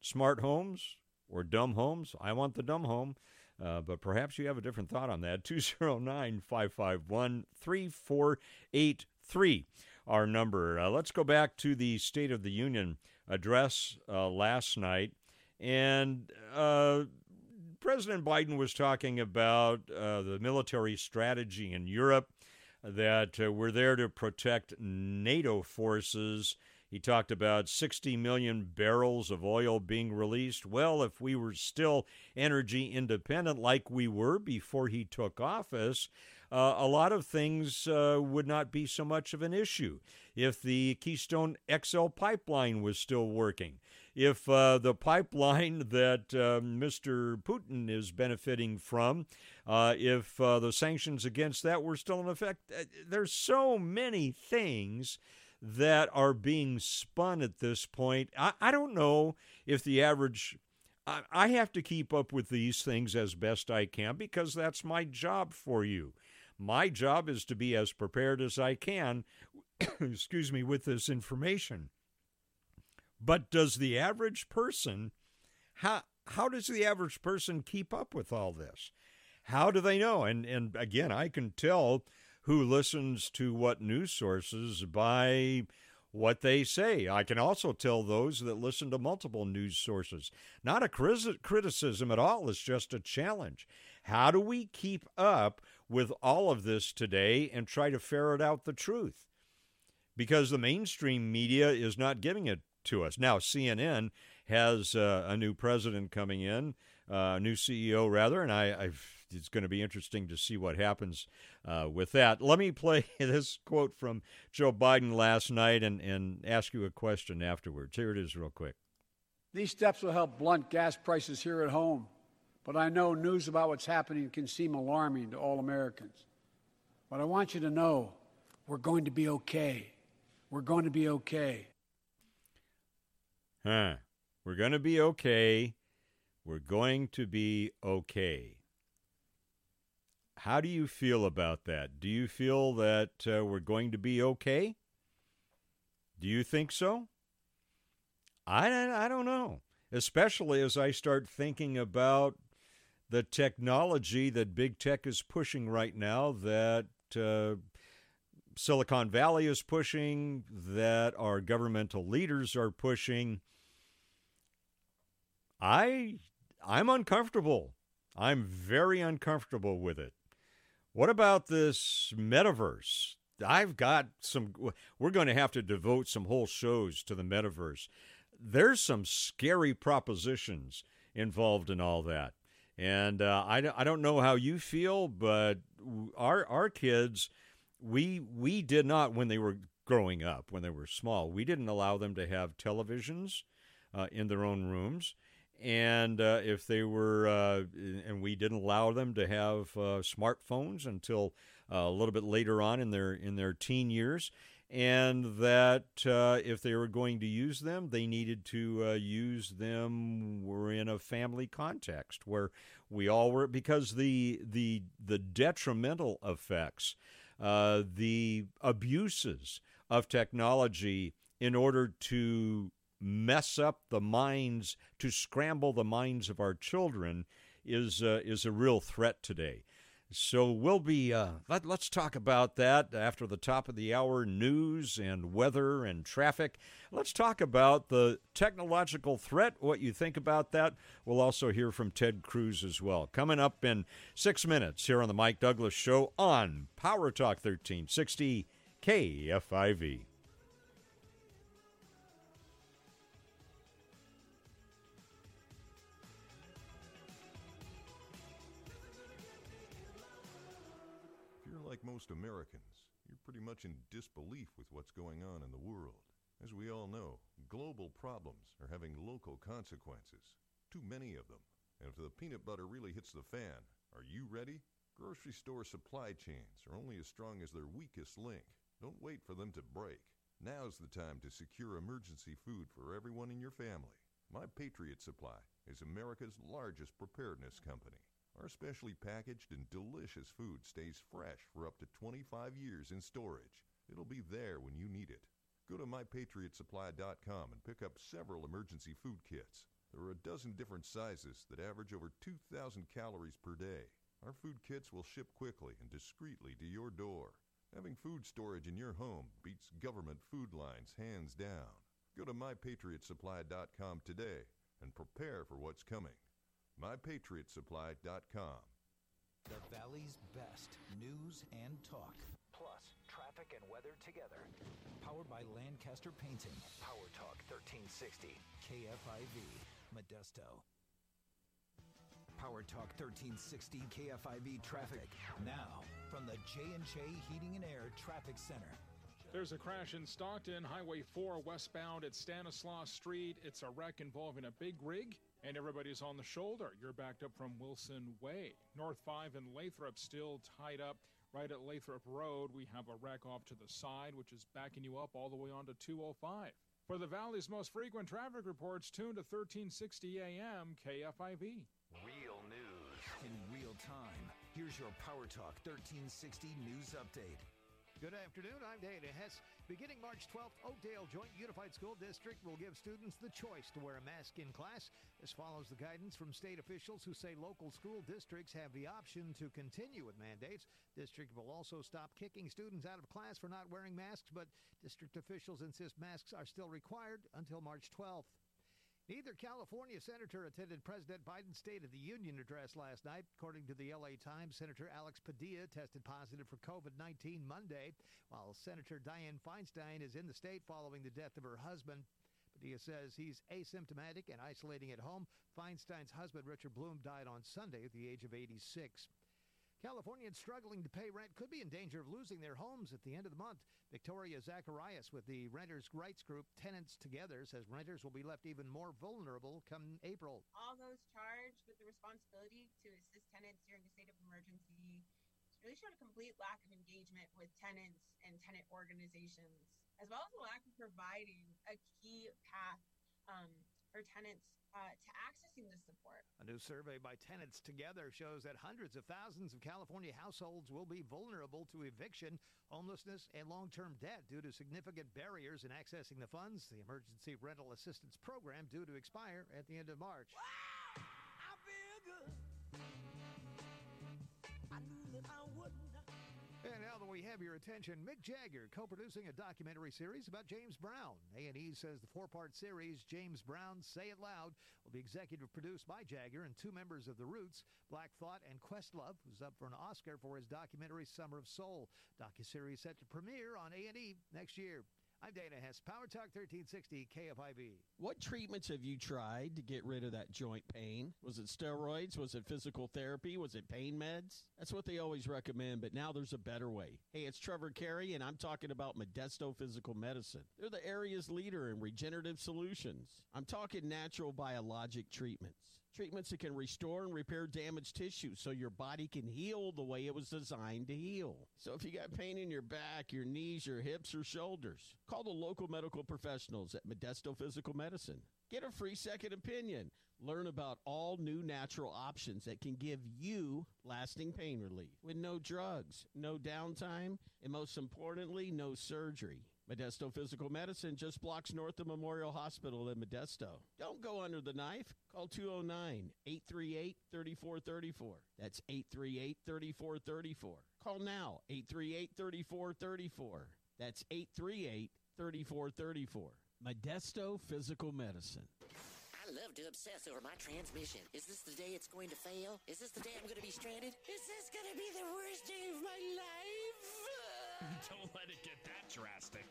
Smart homes or dumb homes? I want the dumb home. Uh, but perhaps you have a different thought on that. 209 551 3483, our number. Uh, let's go back to the State of the Union address uh, last night. And uh, President Biden was talking about uh, the military strategy in Europe, that uh, we're there to protect NATO forces. He talked about 60 million barrels of oil being released. Well, if we were still energy independent like we were before he took office, uh, a lot of things uh, would not be so much of an issue. If the Keystone XL pipeline was still working, if uh, the pipeline that uh, Mr. Putin is benefiting from, uh, if uh, the sanctions against that were still in effect, there's so many things that are being spun at this point. I, I don't know if the average. I, I have to keep up with these things as best I can because that's my job for you. My job is to be as prepared as I can, excuse me, with this information. But does the average person, how, how does the average person keep up with all this? How do they know? And, and again, I can tell who listens to what news sources by what they say. I can also tell those that listen to multiple news sources. Not a criticism at all, it's just a challenge. How do we keep up with all of this today and try to ferret out the truth? Because the mainstream media is not giving it to us. Now, CNN has uh, a new president coming in, a uh, new CEO rather, and I, I've it's going to be interesting to see what happens uh, with that. Let me play this quote from Joe Biden last night and, and ask you a question afterwards. Here it is, real quick. These steps will help blunt gas prices here at home, but I know news about what's happening can seem alarming to all Americans. But I want you to know we're going to be okay. We're going to be okay. Huh. We're going to be okay. We're going to be okay. How do you feel about that? Do you feel that uh, we're going to be okay? Do you think so? I, I don't know. Especially as I start thinking about the technology that big tech is pushing right now, that uh, Silicon Valley is pushing, that our governmental leaders are pushing. I I'm uncomfortable. I'm very uncomfortable with it. What about this metaverse? I've got some. We're going to have to devote some whole shows to the metaverse. There's some scary propositions involved in all that. And uh, I, I don't know how you feel, but our our kids, we we did not when they were growing up, when they were small, we didn't allow them to have televisions uh, in their own rooms and uh, if they were, uh, and we didn't allow them to have uh, smartphones until uh, a little bit later on in their in their teen years, and that uh, if they were going to use them, they needed to uh, use them were in a family context where we all were because the the the detrimental effects, the abuses of technology in order to mess up the minds, to scramble the minds of our children, is uh, is a real threat today. So we'll be uh, let, us talk about that after the top of the hour news and weather and traffic. Let's talk about the technological threat. What you think about that? We'll also hear from Ted Cruz as well. Coming up in six minutes here on the Mike Douglass Show on Power Talk 1360 KFIV. Most Americans, you're pretty much in disbelief with what's going on in the world. As we all know, global problems are having local consequences. Too many of them. And if the peanut butter really hits the fan, are you ready? Grocery store supply chains are only as strong as their weakest link. Don't wait for them to break. Now's the time to secure emergency food for everyone in your family. My Patriot Supply is America's largest preparedness company. Our specially packaged and delicious food stays fresh for up to 25 years in storage. It'll be there when you need it. Go to mypatriotsupply.com and pick up several emergency food kits. There are a dozen different sizes that average over 2,000 calories per day. Our food kits will ship quickly and discreetly to your door. Having food storage in your home beats government food lines hands down. Go to mypatriotsupply.com today and prepare for what's coming mypatriotsupply.com. The Valley's best news and talk. Plus, traffic and weather together. Powered by Lancaster Painting. Power Talk 1360. KFIV, Modesto. Power Talk 1360 KFIV traffic. Now, from the J&J Heating and Air Traffic Center. There's a crash in Stockton, Highway 4 westbound at Stanislaus Street. It's a wreck involving a big rig and everybody's on the shoulder. You're backed up from Wilson Way. North 5 and Lathrop still tied up right at Lathrop Road. We have a wreck off to the side, which is backing you up all the way on to 205. For the Valley's most frequent traffic reports, tune to 1360 AM KFIV. Real news in real time. Here's your Power Talk 1360 news update. Good afternoon. I'm Dana Hess. Beginning March 12th, Oakdale Joint Unified School District will give students the choice to wear a mask in class. This follows the guidance from state officials who say local school districts have the option to continue with mandates. District will also stop kicking students out of class for not wearing masks, but district officials insist masks are still required until March 12th. Neither California senator attended President Biden's State of the Union address last night. According to the LA Times, Senator Alex Padilla tested positive for COVID 19 Monday, while Senator Dianne Feinstein is in the state following the death of her husband. Padilla says he's asymptomatic and isolating at home. Feinstein's husband, Richard Blum, died on Sunday at the age of 86. Californians struggling to pay rent could be in danger of losing their homes at the end of the month. Victoria Zacharias with the renters' rights group Tenants Together says renters will be left even more vulnerable come April. All those charged with the responsibility to assist tenants during a state of emergency really showed a complete lack of engagement with tenants and tenant organizations, as well as a lack of providing a key path um, tenants uh, to accessing this support. A new survey by Tenants Together shows that hundreds of thousands of California households will be vulnerable to eviction, homelessness, and long term debt due to significant barriers in accessing the funds. The Emergency Rental Assistance Program due to expire at the end of March. We have your attention, Mick Jagger co-producing a documentary series about James Brown. A&E says the four-part series, James Brown Say It Loud, will be executive produced by Jagger and two members of The Roots, Black Thought and Questlove, who's up for an Oscar for his documentary Summer of Soul. Docuseries set to premiere on A&E next year. I'm Dana Hess, Power Talk 1360 KFIV. What treatments have you tried to get rid of that joint pain? Was it steroids? Was it physical therapy? Was it pain meds? That's what they always recommend, but now there's a better way. Hey, it's Trevor Carey, and I'm talking about Modesto Physical Medicine. They're the area's leader in regenerative solutions. I'm talking natural biologic treatments. Treatments that can restore and repair damaged tissue so your body can heal the way it was designed to heal. So if you got pain in your back, your knees, your hips, or shoulders, call the local medical professionals at Modesto Physical Medicine. Get a free second opinion. Learn about all new natural options that can give you lasting pain relief with no drugs, no downtime, and most importantly, no surgery. Modesto Physical Medicine just blocks north of Memorial Hospital in Modesto. Don't go under the knife. Call 209 838 3434. That's 838 3434. Call now 838 3434. That's 838 3434. Modesto Physical Medicine. I love to obsess over my transmission. Is this the day it's going to fail? Is this the day I'm going to be stranded? Is this going to be the worst day of my life? Don't let it get that drastic.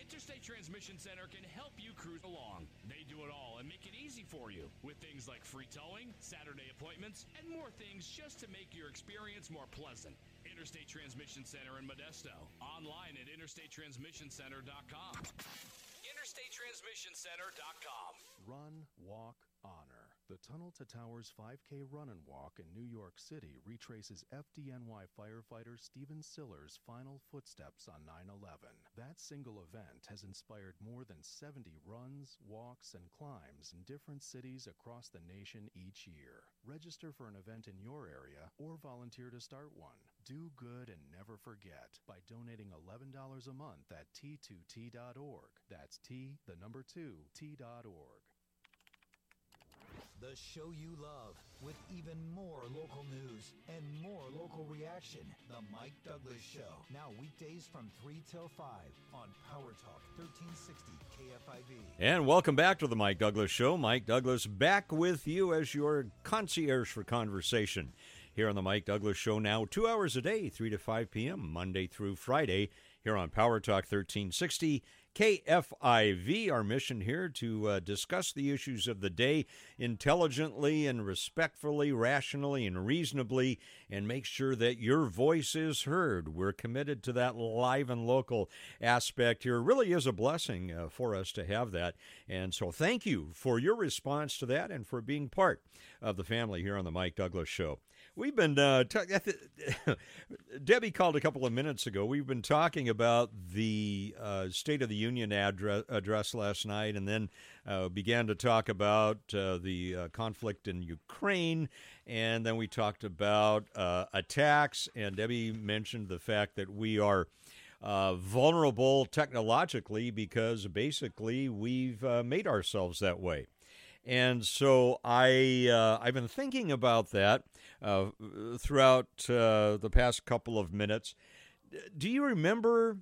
Interstate Transmission Center can help you cruise along. They do it all and make it easy for you with things like free towing, Saturday appointments, and more things just to make your experience more pleasant. Interstate Transmission Center in Modesto. Online at interstatetransmissioncenter.com. InterstateTransmissionCenter.com. Run, walk, honor. The Tunnel to Towers 5K Run and Walk in New York City retraces FDNY firefighter Stephen Siller's final footsteps on 9 11. That single event has inspired more than 70 runs, walks, and climbs in different cities across the nation each year. Register for an event in your area or volunteer to start one. Do good and never forget by donating $11 a month at t2t.org. That's T, the number 2, t.org. The show you love with even more local news and more local reaction. The Mike Douglass Show. Now weekdays from 3 till 5 on Power Talk 1360 KFIV. And welcome back to the Mike Douglass Show. Mike Douglass back with you as your concierge for conversation here on the Mike Douglass Show now, two hours a day, 3 to 5 p.m., Monday through Friday, here on Power Talk 1360 KFIV. Our mission here to uh, discuss the issues of the day intelligently and respectfully, rationally and reasonably, and make sure that your voice is heard. We're committed to that live and local aspect here. It really is a blessing uh, for us to have that. And so thank you for your response to that and for being part of the family here on the Mike Douglass Show. We've been uh, t- Debbie called a couple of minutes ago. We've been talking about the uh, State of the Union address, address last night, and then uh, began to talk about uh, the uh, conflict in Ukraine, and then we talked about uh, attacks. And Debbie mentioned the fact that we are vulnerable technologically because basically we've made ourselves that way. And so I uh, I've been thinking about that uh, throughout uh, the past couple of minutes. Do you remember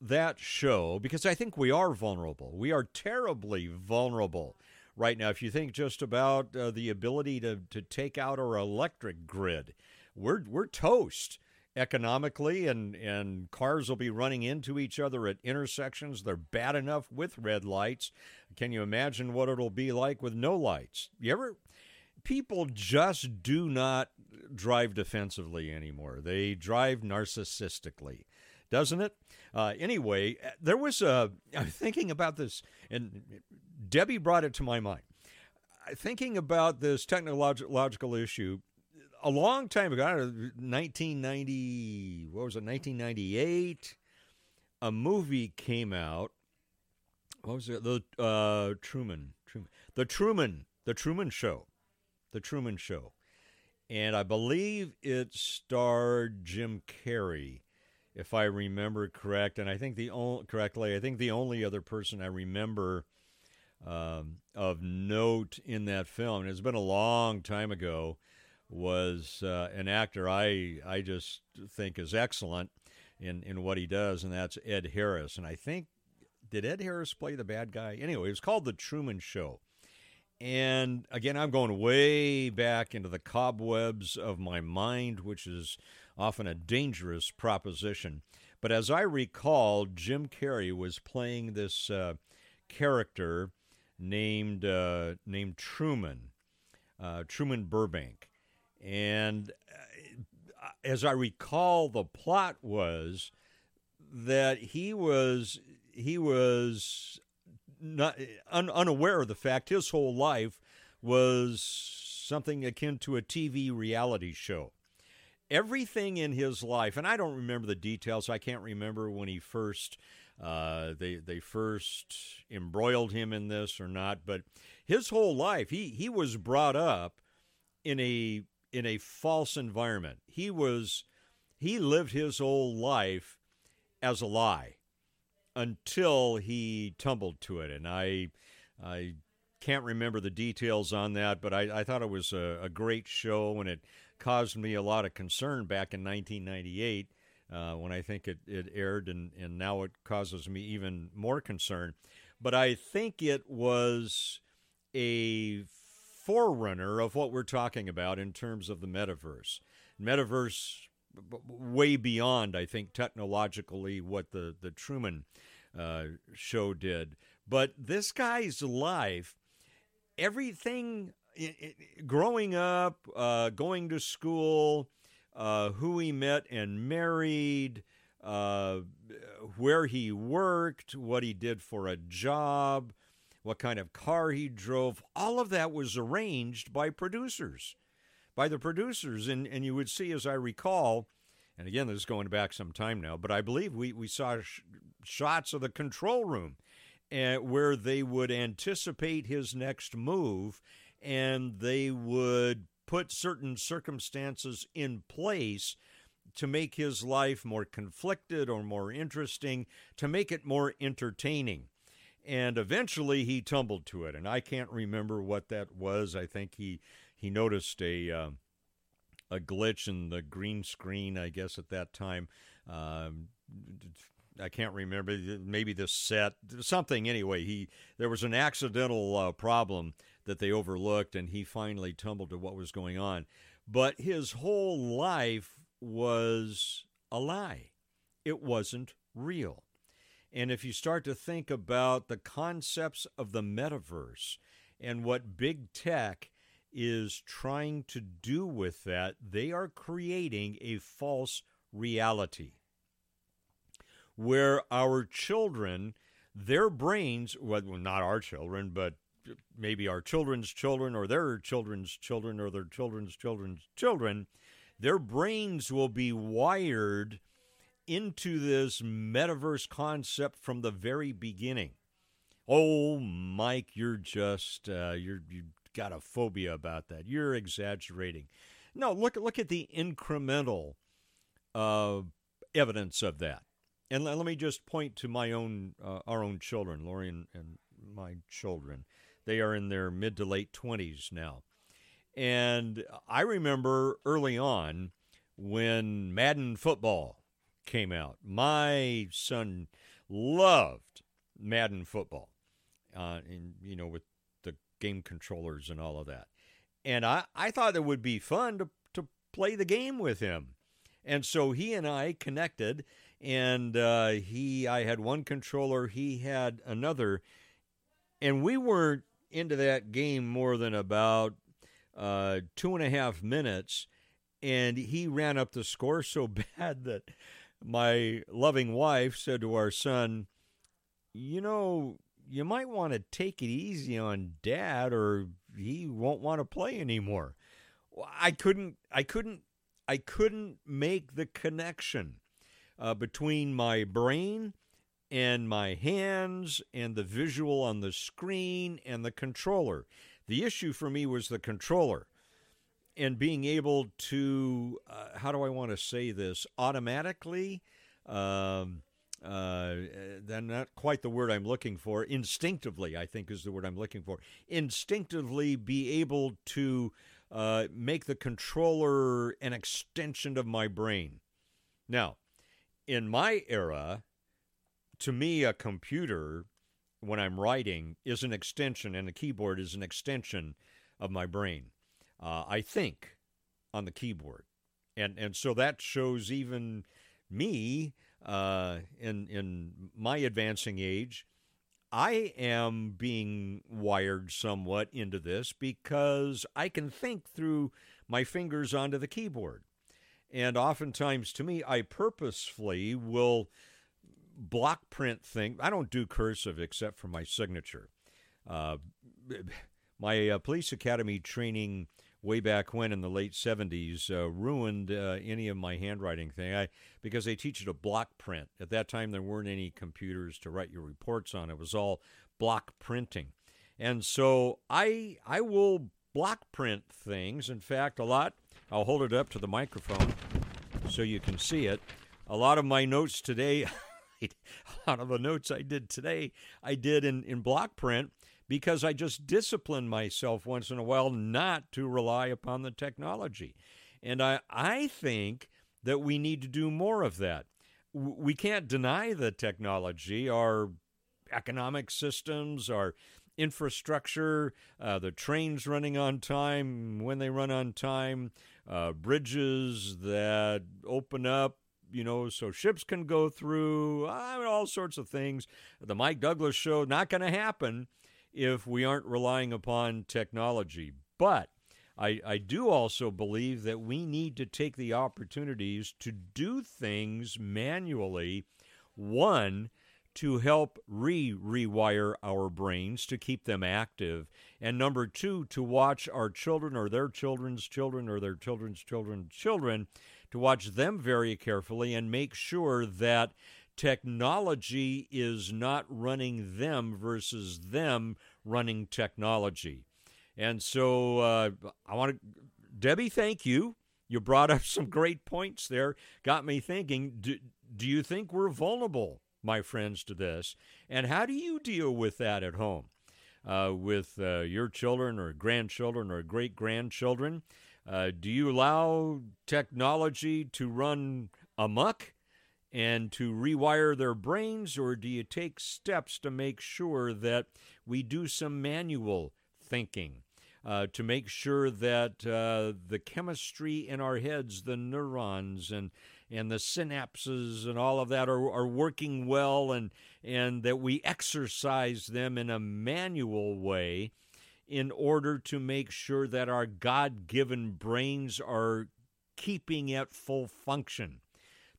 that show? Because I think we are vulnerable. We are terribly vulnerable right now. If you think just about uh, the ability to to take out our electric grid, we're we're toast economically and and cars will be running into each other at intersections they're bad enough with red lights can you imagine what it'll be like with no lights? You ever people just do not drive defensively anymore. They drive narcissistically doesn't it? Uh, anyway there was a i'm thinking about this and debbie brought it to my mind. Thinking about this technological issue a long time ago, 1990, what was it, 1998, a movie came out. What was it? The uh, Truman, Truman, the Truman, the Truman Show, the Truman Show, and I believe it starred Jim Carrey, if I remember correct. And I think the only correctly, I think the only other person I remember um, of note in that film, and it's been a long time ago was uh, an actor I I just think is excellent in in what he does, and that's Ed Harris. And I think did Ed Harris play the bad guy? Anyway, it was called The Truman Show. And again, I'm going way back into the cobwebs of my mind, which is often a dangerous proposition. But as I recall, Jim Carrey was playing this uh, character named uh, named Truman, uh, Truman Burbank, and uh, as I recall, the plot was that he was he was not un, unaware of the fact his whole life was something akin to a TV reality show. Everything in his life, and I don't remember the details. I can't remember when he first uh, they they first embroiled him in this or not. But his whole life, he he was brought up in a in a false environment. He was he lived his whole life as a lie until he tumbled to it. And I I can't remember the details on that, but I, I thought it was a, a, great show and it caused me a lot of concern back in 1998 uh, when I think it, it aired, and, and now it causes me even more concern. But I think it was a forerunner of what we're talking about in terms of the metaverse. Metaverse, way beyond, I think, technologically what the, the Truman uh, show did. But this guy's life, everything it, it, growing up, uh, going to school, uh, who he met and married, uh, where he worked, what he did for a job, what kind of car he drove. All of that was arranged by producers, by the producers. And, and you would see, as I recall, and again, this is going back some time now, but I believe we, we saw sh- shots of the control room uh, where they would anticipate his next move and they would put certain circumstances in place to make his life more conflicted or more interesting, to make it more entertaining and eventually he tumbled to it and i can't remember what that was i think he he noticed a uh, a glitch in the green screen i guess at that time um, I can't remember. Maybe the set, something. Anyway, he there was an accidental uh, problem that they overlooked, and he finally tumbled to what was going on. But his whole life was a lie. It wasn't real. And if you start to think about the concepts of the metaverse and what big tech is trying to do with that, they are creating a false reality where our children, their brains, well, not our children, but maybe our children's children or their children's children or their children's children's children, their brains will be wired into this metaverse concept from the very beginning. Oh, Mike, you're just uh, you're you got a phobia about that. You're exaggerating. No, look look at the incremental uh, evidence of that. and let, let me just point to my own, uh, our own children, Lori and, and my children. They are in their mid to late 20s now. And I remember early on when Madden football came out. My son loved Madden football, uh, and you know, with game controllers and all of that. And I, I thought it would be fun to, to play the game with him. And so he and I connected, and uh, he, I had one controller, he had another, and we weren't into that game more than about uh, two and a half minutes, and he ran up the score so bad that my loving wife said to our son, You know, you might want to take it easy on dad or he won't want to play anymore. I couldn't, I couldn't, I couldn't make the connection uh, between my brain and my hands and the visual on the screen and the controller. The issue for me was the controller and being able to, uh, how do I want to say this, automatically, um, uh, then not quite the word I'm looking for, instinctively, I think is the word I'm looking for, instinctively be able to uh, make the controller an extension of my brain. Now, in my era, to me, a computer, when I'm writing, is an extension, and a keyboard is an extension of my brain. Uh, I think on the keyboard, and and so that shows even me uh, in in my advancing age. I am being wired somewhat into this because I can think through my fingers onto the keyboard. And oftentimes, to me, I purposefully will block print thing. I don't do cursive except for my signature. Uh, my uh, police academy training way back when in the late 70s uh, ruined uh, any of my handwriting thing I, because they teach you to block print. At that time, there weren't any computers to write your reports on. It was all block printing. And so I, I will block print things. In fact, a lot, I'll hold it up to the microphone so you can see it. A lot of my notes today, a lot of the notes I did today, I did in, in block print because I just discipline myself once in a while not to rely upon the technology. And I, I think that we need to do more of that. We can't deny the technology, our economic systems, our infrastructure, uh, the trains running on time when they run on time, uh, bridges that open up you know, so ships can go through, mean, all sorts of things. The Mike Douglass show, not going to happen if we aren't relying upon technology. But I, I do also believe that we need to take the opportunities to do things manually. One, to help re rewire our brains to keep them active. And number two, to watch our children or their children's children or their children's children's children, to watch them very carefully and make sure that technology is not running them versus them running technology. And so uh, I want to, Debbie, thank you. You brought up some great points there. Got me thinking do, do you think we're vulnerable, my friends, to this? And how do you deal with that at home? Uh, with uh, your children or grandchildren or great grandchildren? Uh, do you allow technology to run amuck and to rewire their brains, or do you take steps to make sure that we do some manual thinking? Uh, to make sure that uh, the chemistry in our heads, the neurons and and the synapses and all of that are, are working well, and and that we exercise them in a manual way in order to make sure that our God given brains are keeping at full function.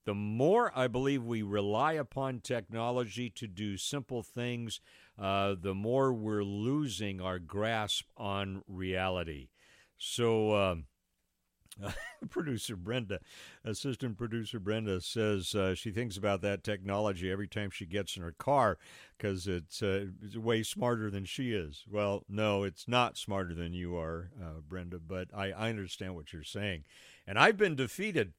The more I believe we rely upon technology to do simple things, uh, the more we're losing our grasp on reality. So, uh, producer Brenda, assistant producer Brenda says uh, she thinks about that technology every time she gets in her car because it's, uh, it's, way smarter than she is. Well, no, it's not smarter than you are, uh, Brenda, but I, I understand what you're saying. And I've been defeated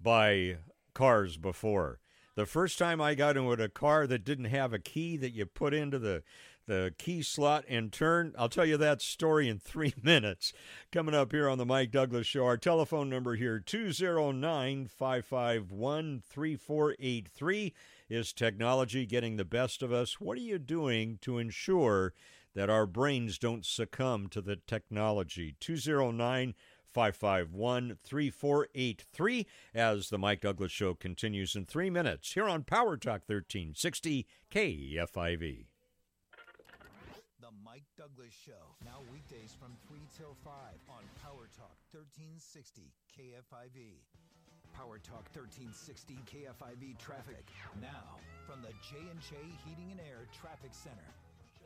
by cars before. The first time I got into a car that didn't have a key that you put into the the key slot and turn. I'll tell you that story in three minutes. Coming up here on the Mike Douglass Show. Our telephone number here, 209 551 3483. Is technology getting the best of us? What are you doing to ensure that our brains don't succumb to the technology? 209 551 3483 as the Mike Douglass Show continues in three minutes here on Power Talk 1360 KFIV. The Mike Douglass Show, now weekdays from 3 till 5 on Power Talk 1360 KFIV. Power Talk 1360 KFIV traffic. Now, from the J&J Heating and Air Traffic Center.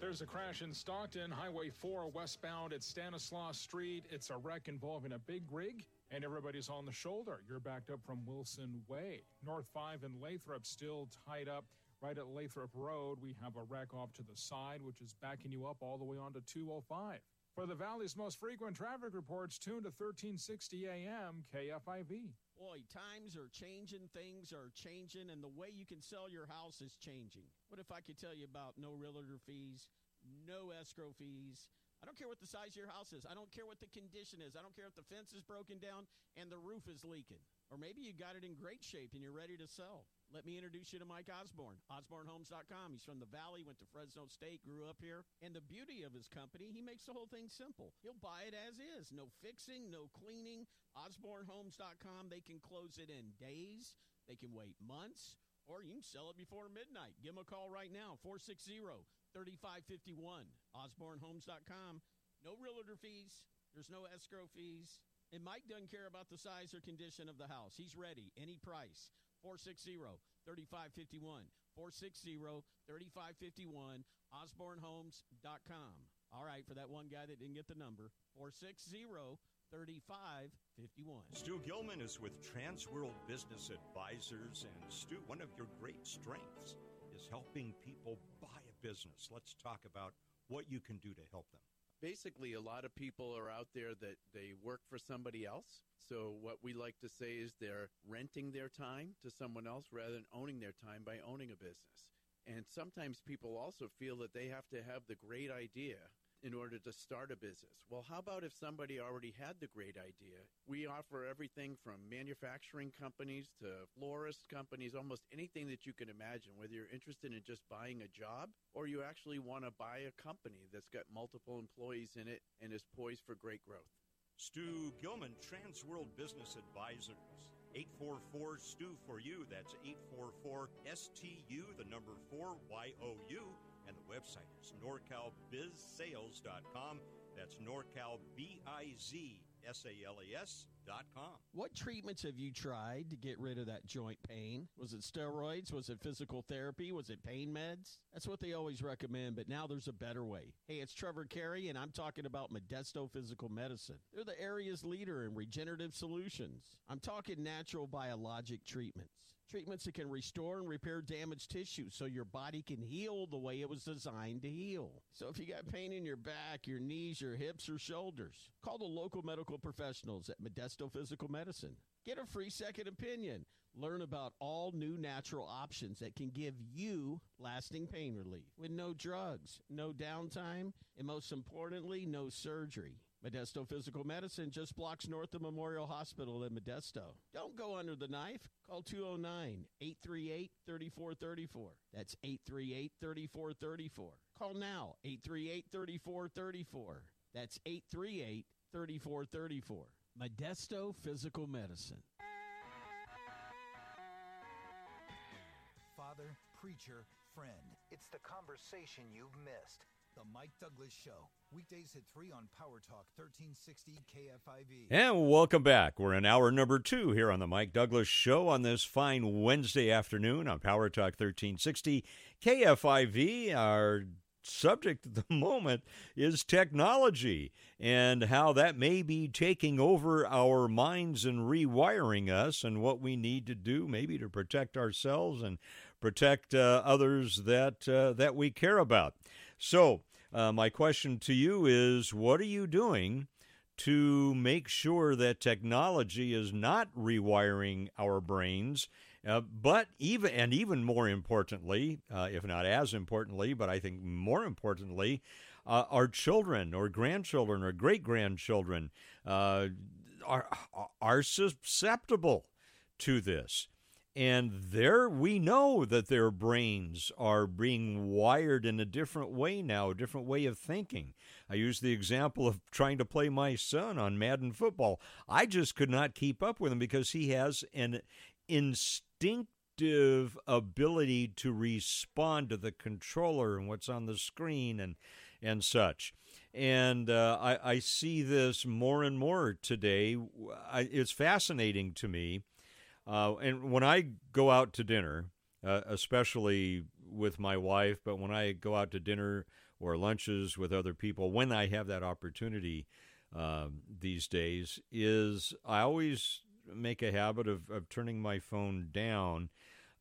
There's a crash in Stockton, Highway 4 westbound at Stanislaus Street. It's a wreck involving a big rig, and everybody's on the shoulder. You're backed up from Wilson Way. North 5 and Lathrop still tied up. Right at Lathrop Road, we have a wreck off to the side, which is backing you up all the way onto 205. For the Valley's most frequent traffic reports, tune to 1360 AM KFIV. Boy, times are changing, things are changing, and the way you can sell your house is changing. What if I could tell you about no realtor fees, no escrow fees? I don't care what the size of your house is. I don't care what the condition is. I don't care if the fence is broken down and the roof is leaking. Or maybe you got it in great shape and you're ready to sell. Let me introduce you to Mike Osborne, osbornehomes.com. He's from the Valley, went to Fresno State, grew up here. And the beauty of his company, he makes the whole thing simple. He'll buy it as is. No fixing, no cleaning. osbornehomes.com. They can close it in days. They can wait months or you can sell it before midnight. Give them a call right now, 460 3551. OsborneHomes.com. No realtor fees, there's no escrow fees. And Mike doesn't care about the size or condition of the house. He's ready, any price. 460 3551. 460 3551. OsborneHomes.com. All right, for that one guy that didn't get the number, 460 3551. Stu Gilman is with Transworld Business Advisors. And Stu, one of your great strengths is helping people buy a business. Let's talk about what you can do to help them. Basically, a lot of people are out there that they work for somebody else. So, what we like to say is they're renting their time to someone else rather than owning their time by owning a business. And sometimes people also feel that they have to have the great idea in order to start a business. Well, how about if somebody already had the great idea? We offer everything from manufacturing companies to florist companies, almost anything that you can imagine, whether you're interested in just buying a job or you actually want to buy a company that's got multiple employees in it and is poised for great growth. Stu Gilman, Transworld Business Advisors. 844 Stu for you. That's 844 STU, the number 4 Y O U and the website is norcalbizsales.com. That's norcalbizsales.com. What treatments have you tried to get rid of that joint pain? Was it steroids? Was it physical therapy? Was it pain meds? That's what they always recommend, but now there's a better way. Hey, it's Trevor Carey, and I'm talking about Modesto Physical Medicine. They're the area's leader in regenerative solutions. I'm talking natural biologic treatments. Treatments that can restore and repair damaged tissue so your body can heal the way it was designed to heal. So if you got pain in your back, your knees, your hips, or shoulders, call the local medical professionals at Modesto Physical Medicine. Get a free second opinion. Learn about all new natural options that can give you lasting pain relief with no drugs, no downtime, and most importantly, no surgery. Modesto Physical Medicine just blocks north of Memorial Hospital in Modesto. Don't go under the knife. Call 209 838 3434. That's 838 3434. Call now 838 3434. That's 838 3434. Modesto Physical Medicine. Father, preacher, friend. It's the conversation you've missed. The Mike Douglass Show. Weekdays at 3 on Power Talk 1360 KFIV. And welcome back. We're in hour number two here on the Mike Douglass Show on this fine Wednesday afternoon on Power Talk 1360 KFIV. Our subject at the moment is technology and how that may be taking over our minds and rewiring us and what we need to do maybe to protect ourselves and protect uh, others that uh, that we care about. So, uh, my question to you is what are you doing to make sure that technology is not rewiring our brains Uh, but even and even more importantly, uh, if not as importantly, but I think more importantly, uh, our children or grandchildren or great grandchildren uh, are are susceptible to this. And there we know that their brains are being wired in a different way now, a different way of thinking. I use the example of trying to play my son on Madden football. I just could not keep up with him because he has an instinctive ability to respond to the controller and what's on the screen and and such. And uh, I, I, see this more and more today. I, it's fascinating to me uh, and when I go out to dinner, uh, especially with my wife, but when I go out to dinner or lunches with other people, when I have that opportunity uh, these days, is I always make a habit of, of turning my phone down,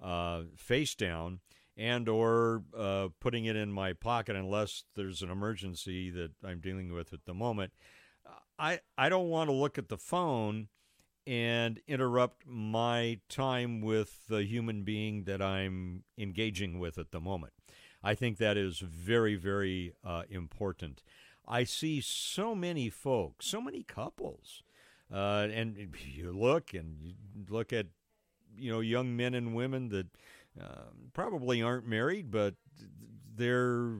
uh, face down, and or uh, putting it in my pocket unless there's an emergency that I'm dealing with at the moment. I, I don't want to look at the phone and interrupt my time with the human being that I'm engaging with at the moment. I think that is very, very uh, important. I see so many folks, so many couples, uh, and you look and you look at you know young men and women that uh, probably aren't married, but they're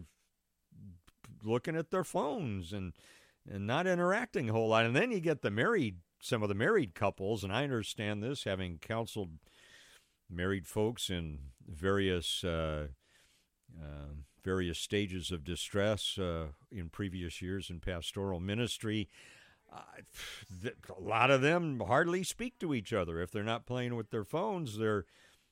looking at their phones and and not interacting a whole lot. And then you get the married some of the married couples, and I understand this, having counseled married folks in various uh, uh, various stages of distress uh, in previous years in pastoral ministry. a lot of them hardly speak to each other. If they're not playing with their phones, they're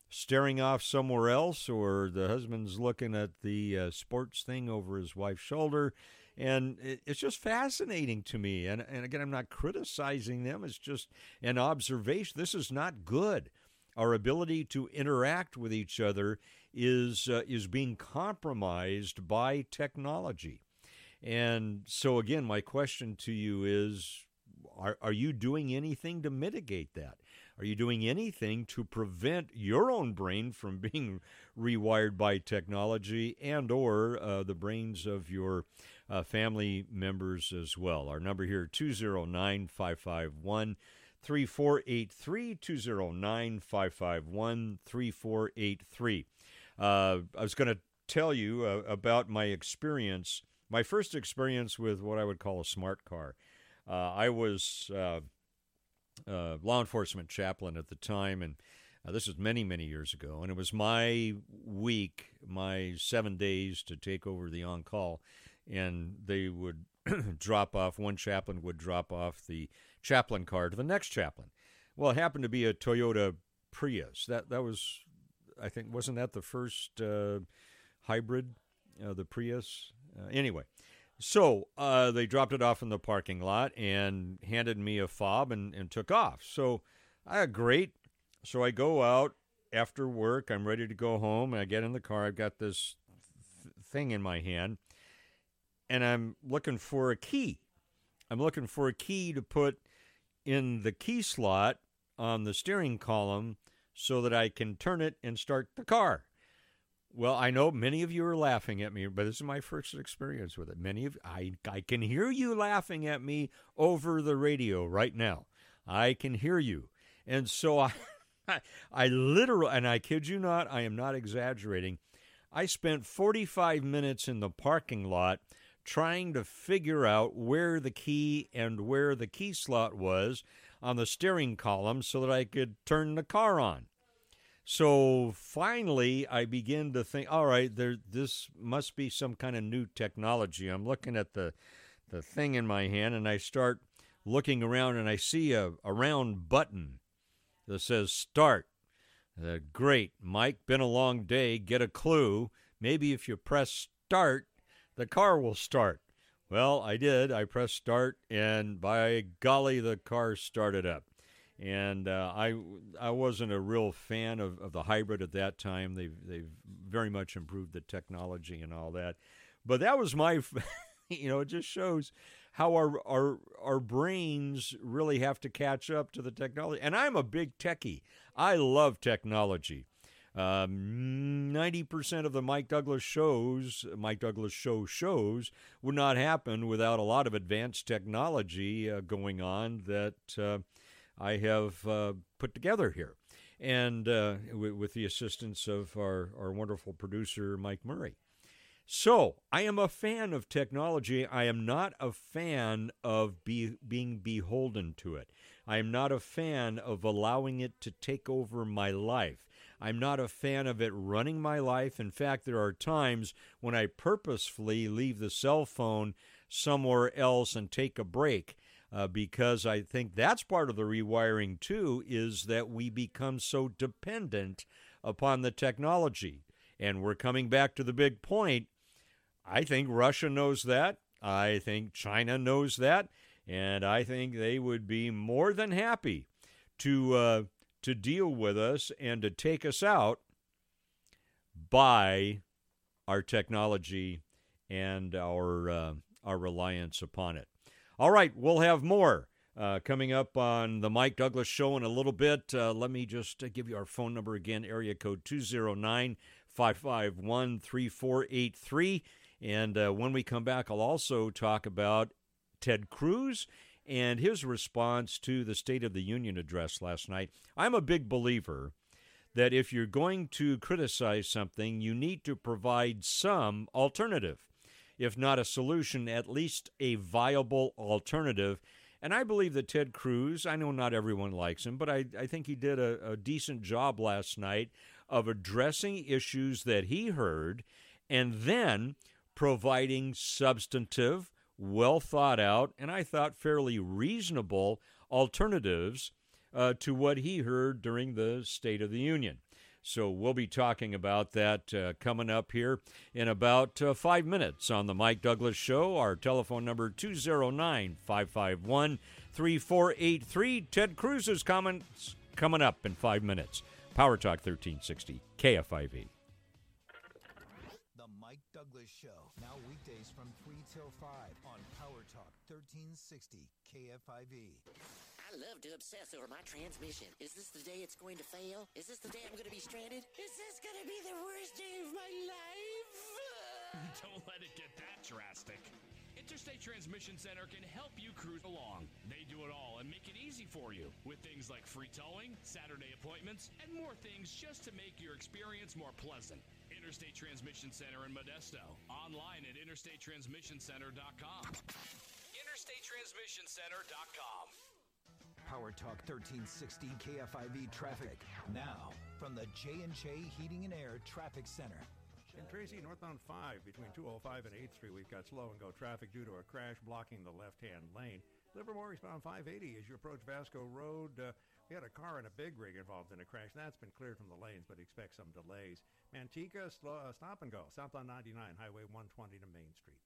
staring off somewhere else, or the husband's looking at the uh, sports thing over his wife's shoulder and it's just fascinating to me. And, and again, I'm not criticizing them, it's just an observation. This is not good. Our ability to interact with each other is, uh, is being compromised by technology. And so, again, my question to you is are, are you doing anything to mitigate that? Are you doing anything to prevent your own brain from being rewired by technology and or uh, the brains of your uh, family members as well. Our number here 209 551 3483 209 551 3483. Uh, I was going to tell you uh, about my experience, my first experience with what I would call a smart car. Uh, I was uh, uh, law enforcement chaplain at the time, and uh, this was many, many years ago, and it was my week, my seven days to take over the on call and they would drop off, one chaplain would drop off the chaplain car to the next chaplain. Well, it happened to be a Toyota Prius. That that was, I think, wasn't that the first uh, hybrid, uh, the Prius? Uh, anyway, so uh, they dropped it off in the parking lot and handed me a fob and, and took off. So I had great. So I go out after work. I'm ready to go home. I get in the car. I've got this th- thing in my hand and I'm looking for a key. I'm looking for a key to put in the key slot on the steering column so that I can turn it and start the car. Well, I know many of you are laughing at me, but this is my first experience with it. Many of I I can hear you laughing at me over the radio right now. I can hear you. And so I I, I literally and I kid you not, I am not exaggerating. I spent 45 minutes in the parking lot trying to figure out where the key and where the key slot was on the steering column so that I could turn the car on. So finally, I begin to think, all right, there, this must be some kind of new technology. I'm looking at the, the thing in my hand, and I start looking around, and I see a, a round button that says start. Uh, great, Mike, been a long day. Get a clue. Maybe if you press start, the car will start. Well, I did. I pressed start, and by golly, the car started up. And uh, I I wasn't a real fan of, of the hybrid at that time. They've they've very much improved the technology and all that. But that was my, you know, it just shows how our our our brains really have to catch up to the technology. And I'm a big techie. I love technology. Um, 90% of the Mike Douglass shows, Mike Douglass show shows, would not happen without a lot of advanced technology uh, going on that uh, I have uh, put together here. And uh, w- with the assistance of our, our wonderful producer, Mike Murray. So, I am a fan of technology. I am not a fan of be, being beholden to it. I am not a fan of allowing it to take over my life. I'm not a fan of it running my life. In fact, there are times when I purposefully leave the cell phone somewhere else and take a break. Uh, because I think that's part of the rewiring too, is that we become so dependent upon the technology. And we're coming back to the big point. I think Russia knows that. I think China knows that. And I think they would be more than happy to uh, to deal with us and to take us out by our technology and our uh, our reliance upon it. All right, we'll have more uh, coming up on the Mike Douglass Show in a little bit. Uh, let me just uh, give you our phone number again area code 209 551 3483. And uh, when we come back, I'll also talk about Ted Cruz and his response to the State of the Union address last night. I'm a big believer that if you're going to criticize something, you need to provide some alternative. If not a solution, at least a viable alternative. And I believe that Ted Cruz, I know not everyone likes him, but I, I think he did a, a decent job last night of addressing issues that he heard and then providing substantive, well thought out, and I thought fairly reasonable alternatives uh, to what he heard during the State of the Union. So we'll be talking about that uh, coming up here in about uh, five minutes on the Mike Douglass Show. Our telephone number 209 551 3483. Ted Cruz's comments coming up in five minutes. Power Talk 1360, KFIV. The Mike Douglass Show, now weekdays from 3 till 5 on Power Talk 1360 KFIV. I love to obsess over my transmission. Is this the day it's going to fail? Is this the day I'm going to be stranded? Is this going to be the worst day of my life? Don't let it get that drastic. Interstate Transmission Center can help you cruise along. They do it all and make it easy for you with things like free towing, Saturday appointments, and more things just to make your experience more pleasant. Interstate Transmission Center in Modesto. Online at interstatetransmissioncenter.com. InterstateTransmissionCenter.com. Power Talk 1360 KFIV traffic. Now, from the J&J Heating and Air Traffic Center. In Tracy, northbound 5 between 205 and 8th Street, we've got slow and go traffic due to a crash blocking the left-hand lane. Livermore eastbound 580 as you approach Vasco Road. Uh, we had a car and a big rig involved in a crash. That's been cleared from the lanes, but expect some delays. Manteca, slow, uh, stop and go, south on 99, Highway 120 to Main Street.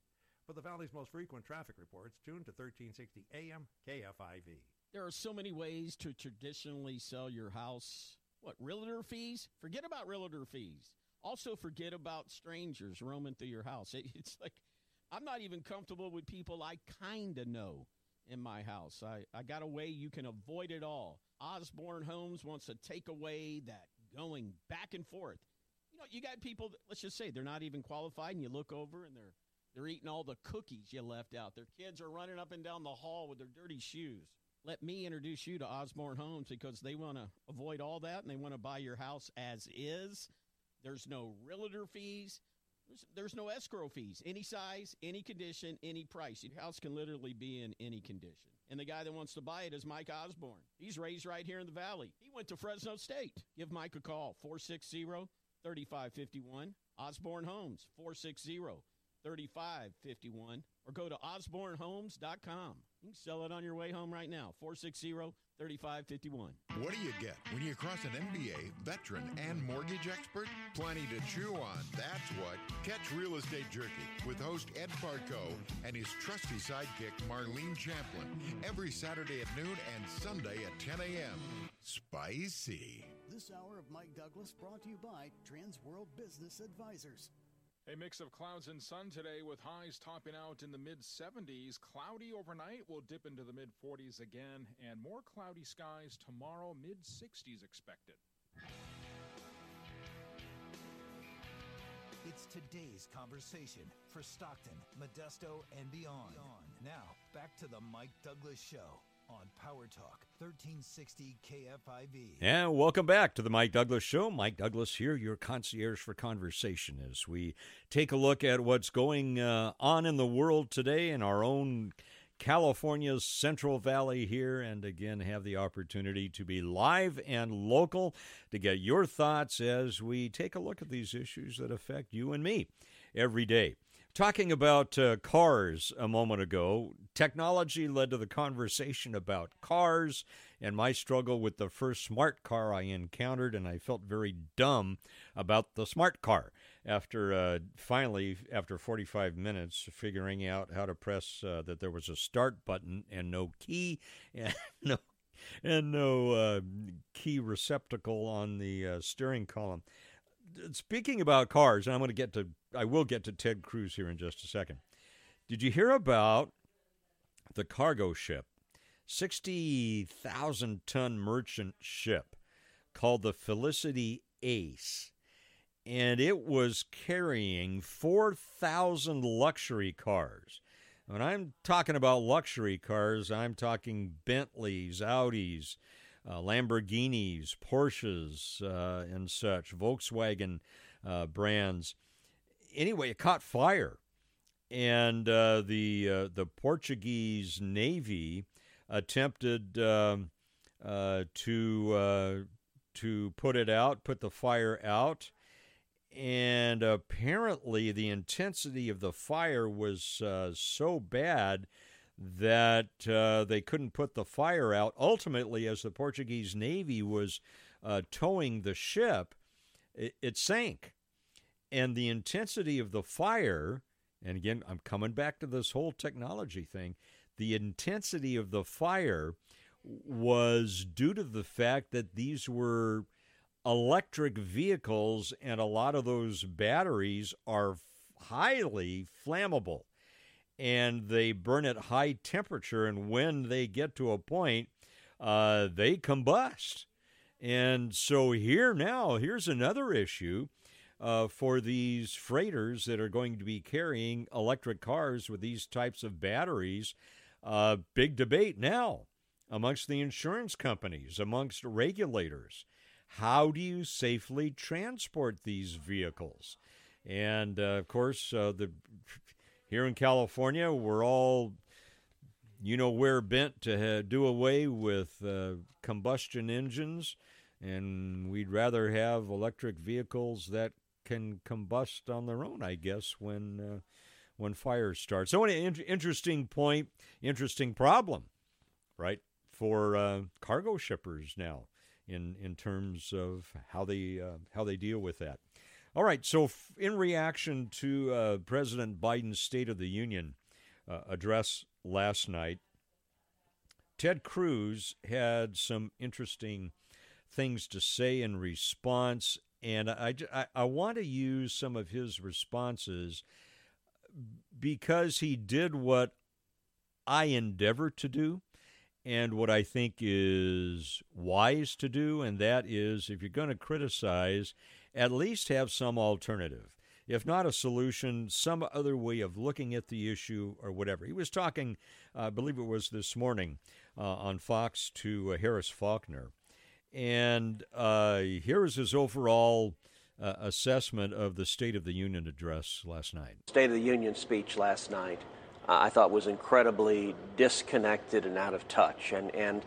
For the Valley's most frequent traffic reports, tune to 1360 AM KFIV. There are so many ways to traditionally sell your house. What, realtor fees? Forget about realtor fees. Also, forget about strangers roaming through your house. It, it's like I'm not even comfortable with people I kind of know in my house. I, I got a way you can avoid it all. Osborne Homes wants to take away that going back and forth. You know, you got people, that, let's just say they're not even qualified, and you look over and they're they're eating all the cookies you left out. Their kids are running up and down the hall with their dirty shoes. Let me introduce you to Osborne Homes because they want to avoid all that and they want to buy your house as is. There's no realtor fees. There's, no escrow fees. Any size, any condition, any price. Your house can literally be in any condition. And the guy that wants to buy it is Mike Osborne. He's raised right here in the valley. He went to Fresno State. Give Mike a call 460 3551. Osborne Homes 460 3551 or go to osbornehomes.com. You can sell it on your way home right now. 460 3551. What do you get when you cross an MBA, veteran, and mortgage expert? Plenty to chew on. That's what. Catch Real Estate Jerky with host Ed Parco and his trusty sidekick Marlene Champlin every Saturday at noon and Sunday at 10 a.m. Spicy. This hour of Mike Douglass brought to you by Trans World Business Advisors. A mix of clouds and sun today with highs topping out in the mid 70s. Cloudy overnight will dip into the mid 40s again, and more cloudy skies tomorrow, mid 60s expected. It's today's conversation for Stockton, Modesto, and beyond. Now, back to the Mike Douglass Show on Power Talk 1360 KFIV. And welcome back to the Mike Douglass Show. Mike Douglass here, your concierge for conversation, as we take a look at what's going uh, on in the world today in our own California's Central Valley here, and again have the opportunity to be live and local to get your thoughts as we take a look at these issues that affect you and me every day. Talking about uh, cars a moment ago, technology led to the conversation about cars and my struggle with the first smart car I encountered, and I felt very dumb about the smart car. After uh, finally, after 45 minutes, figuring out how to press uh, that there was a start button and no key and no and no uh, key receptacle on the uh, steering column speaking about cars, and I'm going to get to, I will get to Ted Cruz here in just a second. Did you hear about the cargo ship, 60,000 ton merchant ship called the Felicity Ace? And it was carrying 4,000 luxury cars. When I'm talking about luxury cars, I'm talking Bentleys, Audis, uh, Lamborghinis, Porsches, uh, and such, Volkswagen uh, brands. Anyway, it caught fire, and uh, the uh, the Portuguese Navy attempted um, uh, to to put it out, put the fire out. And apparently, the intensity of the fire was so bad that uh, they couldn't put the fire out. Ultimately, as the Portuguese Navy was uh, towing the ship, it, it, sank. And the intensity of the fire, and again, I'm coming back to this whole technology thing, the intensity of the fire was due to the fact that these were electric vehicles, and a lot of those batteries are highly flammable and they burn at high temperature. And when they get to a point, uh, they combust. And so here now, here's another issue uh, for these freighters that are going to be carrying electric cars with these types of batteries. Uh, big debate now amongst the insurance companies, amongst regulators. How do you safely transport these vehicles? And uh, of course, uh, the here in California, we're all, you know, where bent to do away with uh, combustion engines, and we'd rather have electric vehicles that can combust on their own, I guess, when uh, when fires start. So, an in- interesting point, interesting problem, right, for uh, cargo shippers now in in terms of how they uh, how they deal with that. All right. So, in reaction to uh, President Biden's State of the Union uh, address last night, Ted Cruz had some interesting things to say in response. And I, I, I want to use some of his responses because he did what I endeavor to do and what I think is wise to do. And that is if you're going to criticize, at least have some alternative. If not a solution, some other way of looking at the issue or whatever. He was talking, uh, I believe it was this morning uh, on Fox to uh, Harris Faulkner. And uh, here is his overall uh, assessment of the State of the Union address last night. State of the Union speech last night, uh, I thought was incredibly disconnected and out of touch. And, and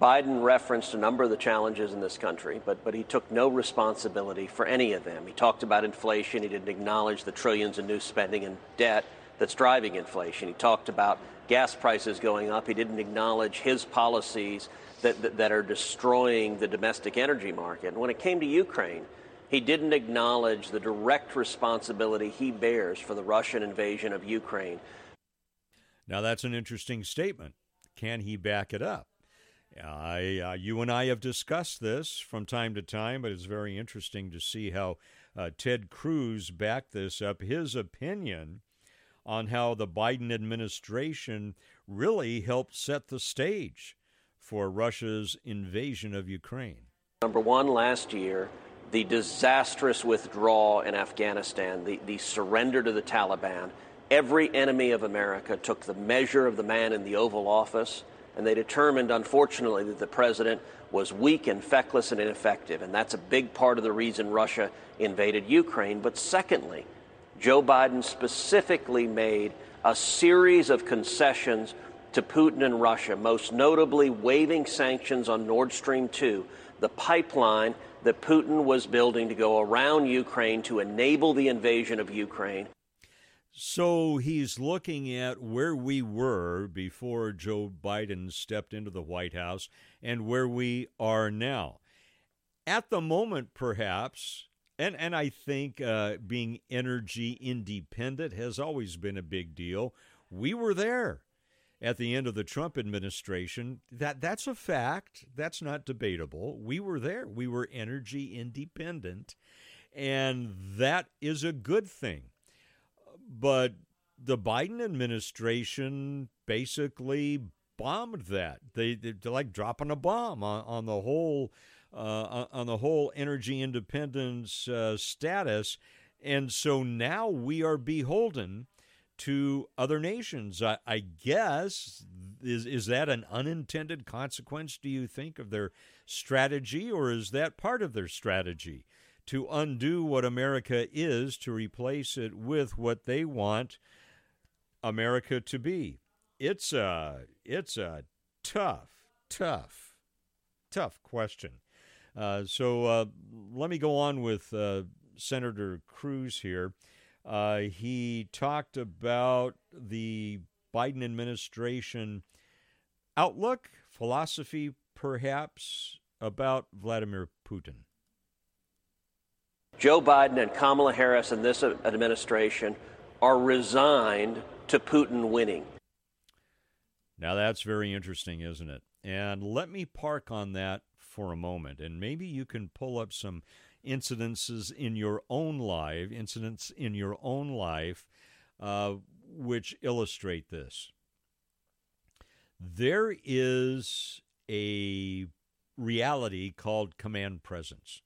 Biden referenced a number of the challenges in this country, but, but he took no responsibility for any of them. He talked about inflation. He didn't acknowledge the trillions in new spending and debt that's driving inflation. He talked about gas prices going up. He didn't acknowledge his policies that, that, that are destroying the domestic energy market. And when it came to Ukraine, he didn't acknowledge the direct responsibility he bears for the Russian invasion of Ukraine. Now, that's an interesting statement. Can he back it up? I, uh, you and I have discussed this from time to time, but it's very interesting to see how uh, Ted Cruz backed this up. His opinion on how the Biden administration really helped set the stage for Russia's invasion of Ukraine. Number one, last year, the disastrous withdrawal in Afghanistan, the, the surrender to the Taliban, every enemy of America took the measure of the man in the Oval Office, and they determined, unfortunately, that the president was weak and feckless and ineffective. And that's a big part of the reason Russia invaded Ukraine. But secondly, Joe Biden specifically made a series of concessions to Putin and Russia, most notably waiving sanctions on Nord Stream 2, the pipeline that Putin was building to go around Ukraine to enable the invasion of Ukraine. So he's looking at where we were before Joe Biden stepped into the White House and where we are now. At the moment, perhaps, and, and I think uh, being energy independent has always been a big deal. We were there at the end of the Trump administration. That that's a fact. That's not debatable. We were there. We were energy independent, and that is a good thing. But the Biden administration basically bombed that. They they're like dropping a bomb on, on the whole uh, on the whole energy independence uh, status, and so now we are beholden to other nations. I, I, guess is is that an unintended consequence? Do you think of their strategy, or is that part of their strategy to undo what America is to replace it with what they want America to be? It's a it's a tough, tough, tough question. Uh, so uh, let me go on with uh, Senator Cruz here. Uh, he talked about the Biden administration outlook, philosophy, perhaps, about Vladimir Putin. Joe Biden and Kamala Harris and this administration are resigned to Putin winning. Now, that's very interesting, isn't it? And let me park on that for a moment, and maybe you can pull up some incidences in your own life, incidents in your own life, uh, which illustrate this. There is a reality called command presence.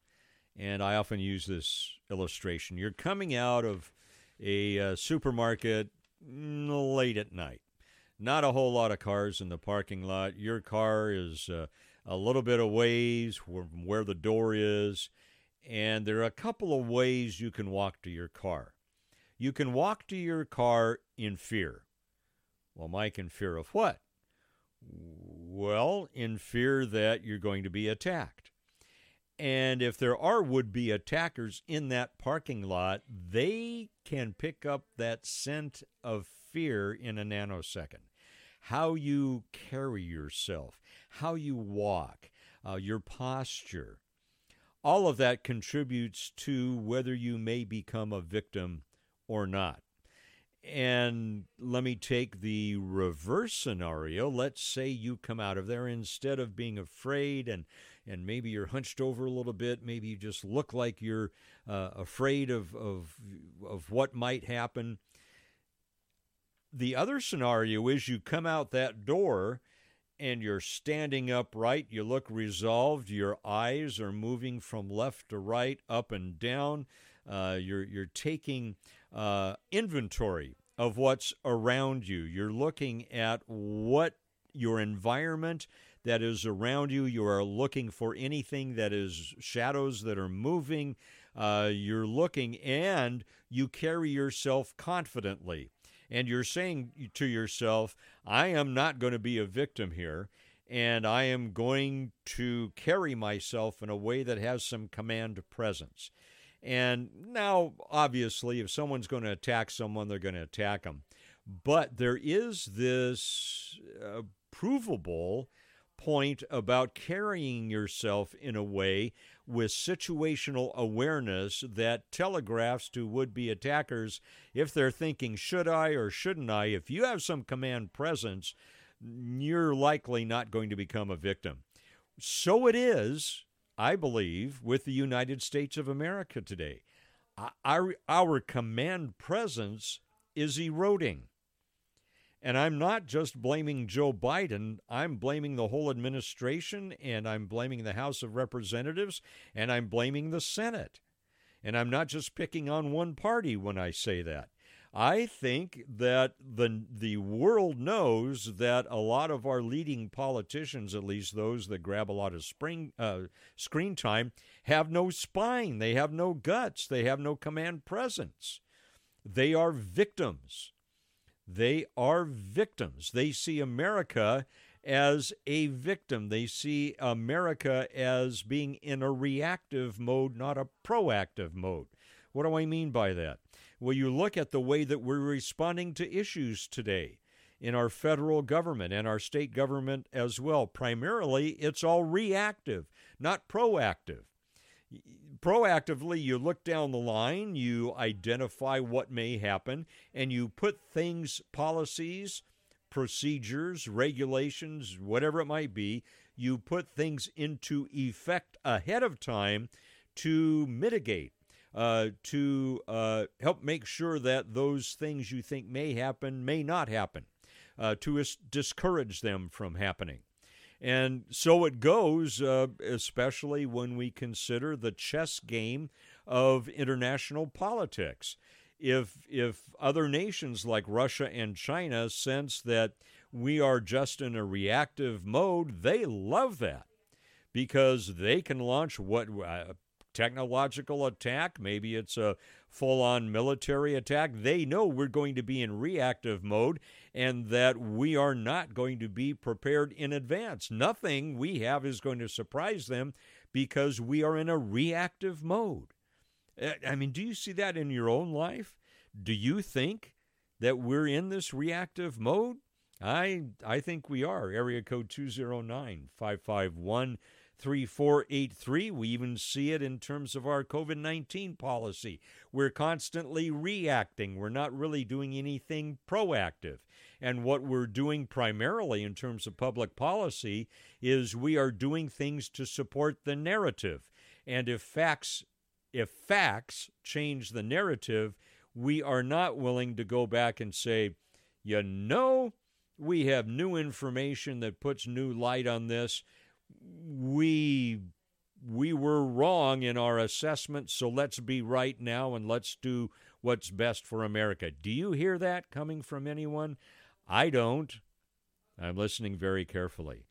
And I often use this illustration. You're coming out of a uh, supermarket late at night. Not a whole lot of cars in the parking lot. Your car is uh, a little bit of ways from where the door is. And there are a couple of ways you can walk to your car. You can walk to your car in fear. Well, Mike, in fear of what? Well, in fear that you're going to be attacked. And if there are would be attackers in that parking lot, they can pick up that scent of fear in a nanosecond. How you carry yourself, how you walk, uh, your posture, all of that contributes to whether you may become a victim or not. And let me take the reverse scenario. Let's say you come out of there instead of being afraid and and maybe you're hunched over a little bit, maybe you just look like you're uh, afraid of, of of what might happen. The other scenario is you come out that door and you're standing upright. You look resolved. Your eyes are moving from left to right, up and down. Uh, you're you're taking uh, inventory of what's around you. You're looking at what your environment that is around you. You are looking for anything that is shadows that are moving. Uh, you're looking and you carry yourself confidently and you're saying to yourself, I am not going to be a victim here, and I am going to carry myself in a way that has some command presence. And now, obviously, if someone's going to attack someone, they're going to attack them. But there is this uh, provable point about carrying yourself in a way with situational awareness that telegraphs to would be attackers if they're thinking, should I or shouldn't I? If you have some command presence, you're likely not going to become a victim. So it is, I believe, with the United States of America today. Our, our command presence is eroding. And I'm not just blaming Joe Biden, I'm blaming the whole administration, and I'm blaming the House of Representatives, and I'm blaming the Senate. And I'm not just picking on one party when I say that. I think that the the world knows that a lot of our leading politicians, at least those that grab a lot of spring uh, screen time, have no spine. They have no guts. They have no command presence. They are victims. They are victims. They see America as a victim. They see America as being in a reactive mode, not a proactive mode. What do I mean by that? Well, you look at the way that we're responding to issues today in our federal government and our state government as well. Primarily, it's all reactive, not proactive. Proactively, you look down the line, you identify what may happen, and you put things, policies, procedures, regulations, whatever it might be, you put things into effect ahead of time to mitigate uh, to uh, help make sure that those things you think may happen may not happen, uh, to discourage them from happening. And so it goes, uh, especially when we consider the chess game of international politics. If, if other nations like Russia and China sense that we are just in a reactive mode, they love that because they can launch what uh, technological attack, maybe it's a full on military attack. They know we're going to be in reactive mode and that we are not going to be prepared in advance. Nothing we have is going to surprise them because we are in a reactive mode. Uh, I mean, do you see that in your own life? Do you think that we're in this reactive mode? I I think we are. Area code 209 551 3483. We even see it in terms of our COVID 19 policy. We're constantly reacting, we're not really doing anything proactive. And what we're doing primarily in terms of public policy is we are doing things to support the narrative. And if facts if facts change the narrative, we are not willing to go back and say, you know, we have new information that puts new light on this we we were wrong in our assessment, so let's be right now and let's do what's best for America. Do you hear that coming from anyone? I don't. I'm listening very carefully.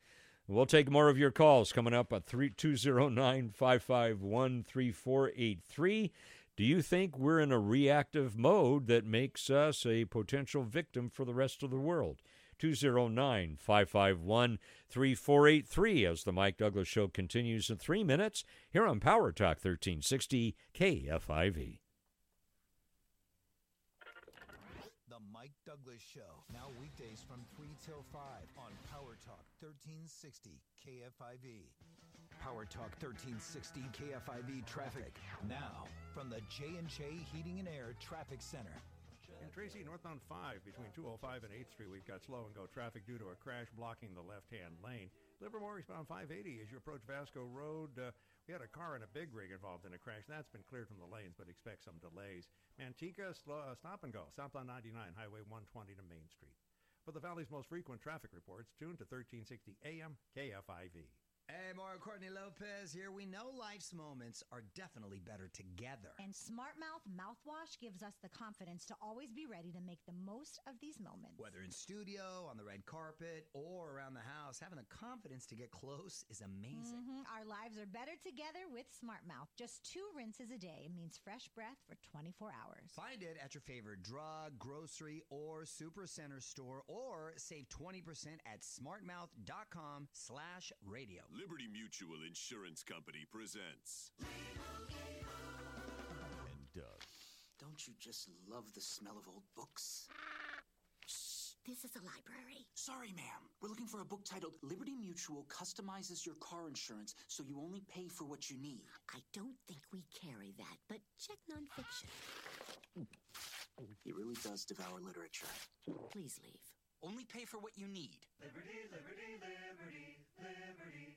We'll take more of your calls coming up at 209 551 3483. Do you think we're in a reactive mode that makes us a potential victim for the rest of the world? 209 551 3483 as the Mike Douglass Show continues in three minutes here on Power Talk 1360 KFIV. The Mike Douglass Show, now weekdays from 3 till 5 on Power Talk 1360 KFIV. Power Talk 1360 KFIV traffic. Now, from the J&J Heating and Air Traffic Center. In Tracy, northbound 5 between 205 and 8th Street, we've got slow and go traffic due to a crash blocking the left hand lane. Livermore eastbound 580 as you approach Vasco Road. Uh, we had a car and a big rig involved in a crash. That's been cleared from the lanes, but expect some delays. Manteca, slow, uh, stop and go. Southbound 99, Highway 120 to Main Street. For the Valley's most frequent traffic reports, tune to 1360 AM KFIV. Hey, Mario Courtney Lopez here. We know life's moments are definitely better together. And Smart Mouth mouthwash gives us the confidence to always be ready to make the most of these moments. Whether in studio, on the red carpet, or around the house, having the confidence to get close is amazing. Mm-hmm. Our lives are better together with Smart Mouth. Just two rinses a day means fresh breath for 24 hours. Find it at your favorite drug, grocery, or supercenter store, or save 20% at smartmouth.com slash radio. Liberty Mutual Insurance Company presents. And Doug. Don't you just love the smell of old books? Shh, this is a library. Sorry, ma'am. We're looking for a book titled Liberty Mutual Customizes Your Car Insurance so you only pay for what you need. I don't think we carry that, but check nonfiction. He really does devour literature. Please leave. only pay for what you need. Liberty, liberty, liberty, liberty.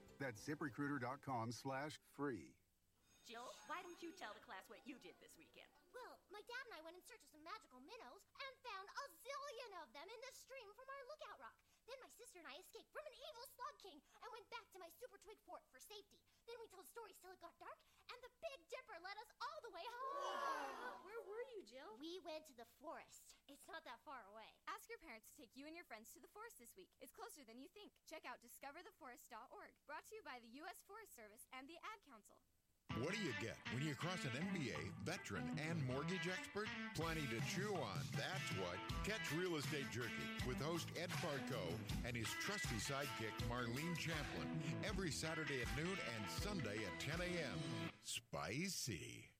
That's ziprecruiter.com slash free. Jill, why don't you tell the class what you did this weekend? Well, my dad and I went in search of some magical minnows and found a zillion of them in the stream from our lookout rock. Then my sister and I escaped from an evil slug king and went back to my super twig fort for safety. Then we told stories till it got dark, and the Big Dipper led us all the way home. Where were you, Jill? We went to the forest. It's not that far away. Ask your parents to take you and your friends to the forest this week. It's closer than you think. Check out discovertheforest.org. Brought to you by the U.S. Forest Service and the Ad Council. What do you get when you cross an MBA, veteran, and mortgage expert? Plenty to chew on. That's what. Catch Real Estate Jerky with host Ed Barco and his trusty sidekick Marlene Champlin every Saturday at noon and Sunday at 10 a.m. Spicy.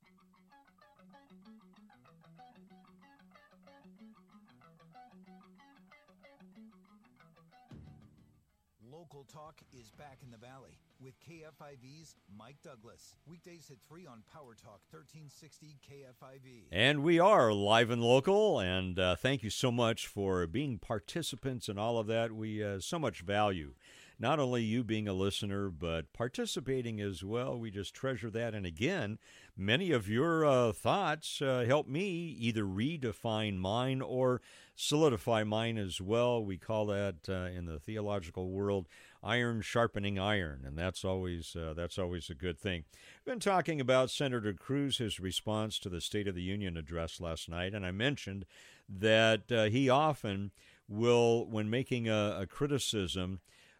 Local Talk is back in the Valley with KFIV's Mike Douglass. Weekdays at 3 on Power Talk 1360 KFIV. And we are live and local, and uh, thank you so much for being participants in all of that. We uh, so much value not only you being a listener, but participating as well. We just treasure that. And again, many of your uh, thoughts uh, help me either redefine mine or solidify mine as well. We call that uh, in the theological world iron sharpening iron, and that's always uh, that's always a good thing. We've been talking about Senator Cruz, his response to the State of the Union address last night, and I mentioned that uh, he often will, when making a, a criticism,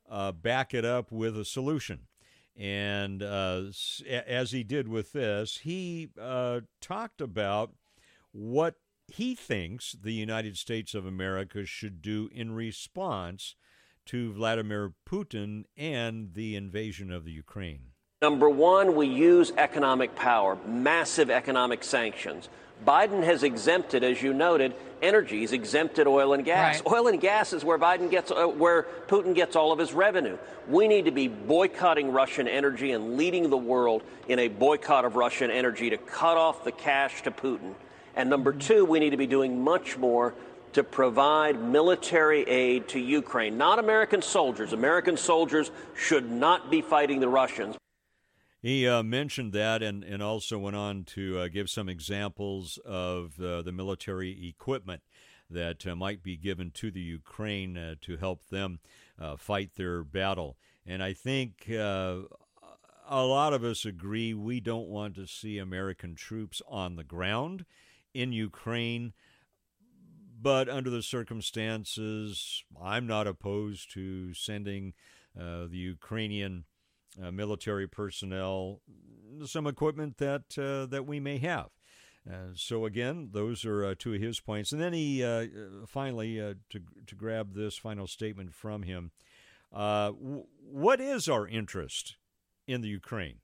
uh, back it up with a solution. And uh, as he did with this, he uh, talked about what he thinks the United States of America should do in response to Vladimir Putin and the invasion of the Ukraine. Number one, we use economic power, massive economic sanctions. Biden has exempted, as you noted, energy. He's exempted oil and gas. Right. Oil and gas is where Biden gets, uh, where Putin gets all of his revenue. We need to be boycotting Russian energy and leading the world in a boycott of Russian energy to cut off the cash to Putin. And number two, we need to be doing much more to provide military aid to Ukraine, not American soldiers. American soldiers should not be fighting the Russians. He uh, mentioned that and, and also went on to uh, give some examples of uh, the military equipment that uh, might be given to the Ukraine uh, to help them uh, fight their battle. And I think a lot of us agree we don't want to see American troops on the ground in Ukraine. But under the circumstances, I'm not opposed to sending the Ukrainian uh, military personnel, some equipment that uh, that we may have. Uh, so again, those are uh, two of his points, and then he uh, finally uh, to to grab this final statement from him. W- what is our interest in the Ukraine?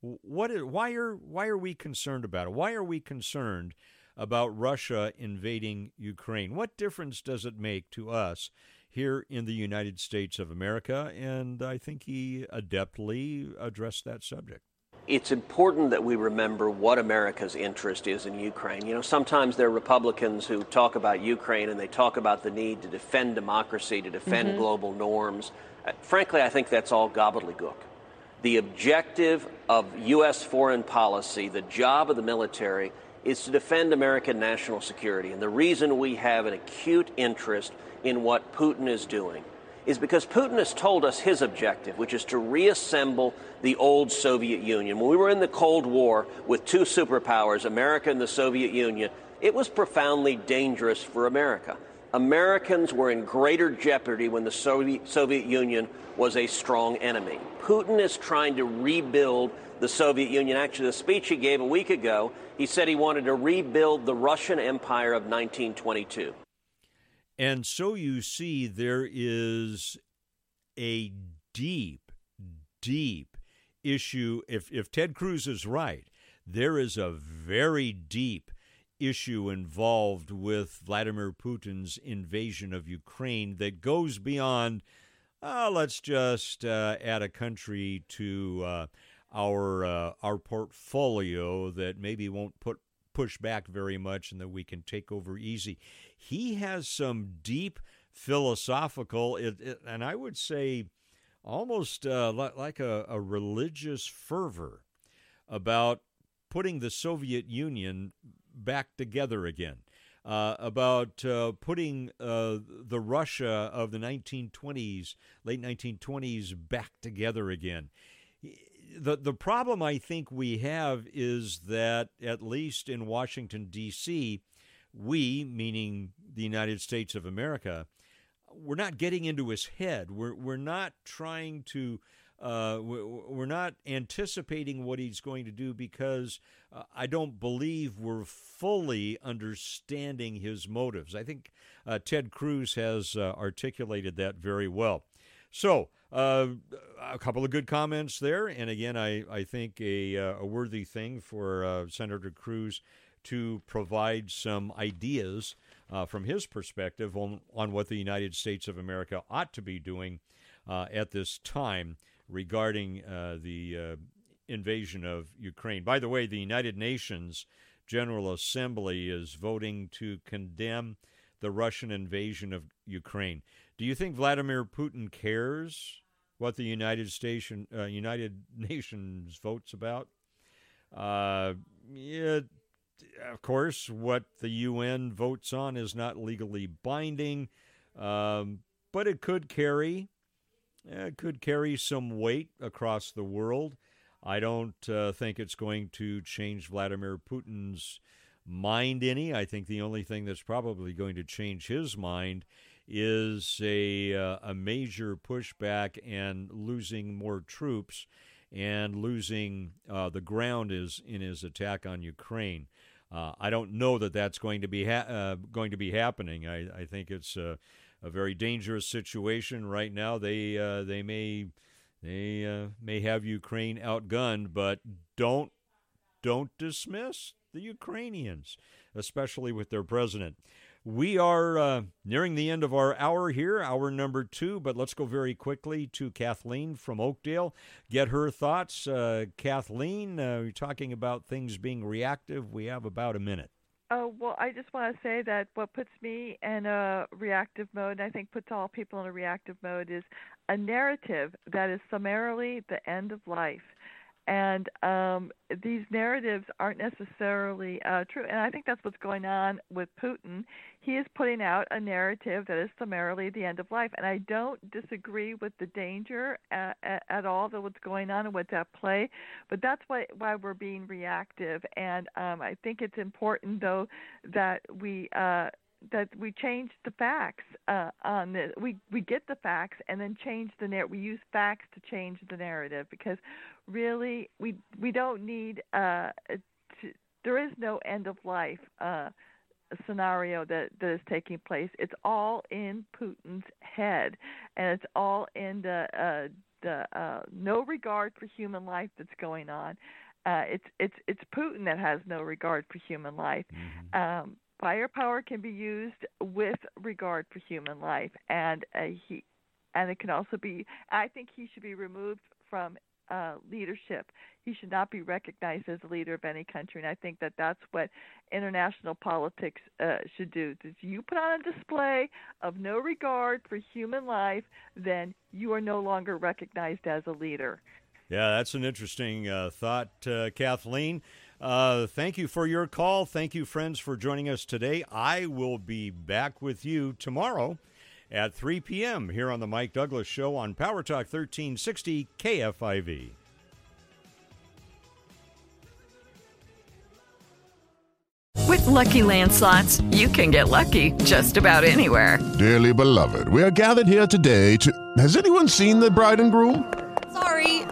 What is, why are why are we concerned about it? Why are we concerned about Russia invading Ukraine? What difference does it make to us here in the United States of America, and I think he adeptly addressed that subject. It's important that we remember what America's interest is in Ukraine. You know, sometimes there are Republicans who talk about Ukraine and they talk about the need to defend democracy, to defend mm-hmm. global norms. Uh, frankly, I think that's all gobbledygook. The objective of U.S. foreign policy, the job of the military, is to defend American national security. And the reason we have an acute interest in what Putin is doing is because Putin has told us his objective, which is to reassemble the old Soviet Union. When we were in the Cold War with two superpowers, America and the Soviet Union, it was profoundly dangerous for America. Americans were in greater jeopardy when the Soviet, Soviet Union was a strong enemy. Putin is trying to rebuild the Soviet Union. Actually, the speech he gave a week ago, he said he wanted to rebuild the Russian Empire of 1922. And so you see, there is a deep, deep issue. If, if Ted Cruz is right, there is a very deep issue involved with Vladimir Putin's invasion of Ukraine that goes beyond, uh, let's just uh, add a country to uh, our uh, our portfolio that maybe won't put push back very much and that we can take over easy. He has some deep philosophical, it, it, and I would say almost uh, like a, a religious fervor about putting the Soviet Union back together again. Uh, about uh, putting uh, the Russia of the 1920s, late 1920s, back together again. The, the problem I think we have is that, at least in Washington, D.C., we, meaning the United States of America, we're not getting into his head. We're, we're not trying to uh, we're not anticipating what he's going to do because uh, I don't believe we're fully understanding his motives. I think uh, Ted Cruz has uh, articulated that very well. So, uh, a couple of good comments there. And again, I, I think a, uh, a worthy thing for Senator Cruz to provide some ideas from his perspective on, on what the United States of America ought to be doing at this time regarding uh, the uh, invasion of Ukraine. By the way, the United Nations General Assembly is voting to condemn the Russian invasion of Ukraine. Do you think Vladimir Putin cares what the United Station, uh, United Nations votes about? Uh, of course, what the UN votes on is not legally binding, um, but it could carry it could carry some weight across the world. I don't uh, think it's going to change Vladimir Putin's mind any. I think the only thing that's probably going to change his mind is a uh, a major pushback and losing more troops and losing uh, the ground is in his attack on Ukraine. Uh, I don't know that that's going to be ha- uh, going to be happening. I, I think it's uh, a very dangerous situation right now. They uh, they may they uh, may have Ukraine outgunned, but don't don't dismiss the Ukrainians, especially with their president. We are uh, nearing the end of our hour here, hour number two, but let's go very quickly to Kathleen from Oakdale, get her thoughts. Uh, Kathleen, uh, you're talking about things being reactive. We have about a minute. Oh, well, I just want to say that what puts me in a reactive mode, and I think puts all people in a reactive mode, is a narrative that is summarily the end of life and um, these narratives aren't necessarily uh, true. And I think that's what's going on with Putin. He is putting out a narrative that is summarily the end of life, and I don't disagree with the danger at, at all that what's going on and what's at play. But that's why why we're being reactive, and um, I think it's important though that we. Uh, that we change the facts uh, on this. We we get the facts and then change the narrative. We use facts to change the narrative because really we we don't need. Uh, to, there is no end of life uh, scenario that that is taking place. It's all in Putin's head, and it's all in the uh, the uh, no regard for human life that's going on. Uh, it's it's it's Putin that has no regard for human life. Mm-hmm. Um, firepower can be used with regard for human life, and uh, he, and it can also be. I think he should be removed from uh, leadership. He should not be recognized as a leader of any country, and I think that that's what international politics uh, should do. If you put on a display of no regard for human life, then you are no longer recognized as a leader. Yeah, that's an interesting uh, thought, uh, Kathleen. Uh, thank you for your call. Thank you, friends, for joining us today. I will be back with you tomorrow at 3 p.m. here on The Mike Douglass Show on Power Talk 1360 KFIV. With lucky landslots, you can get lucky just about anywhere. Dearly beloved, we are gathered here today to. Has anyone seen the bride and groom?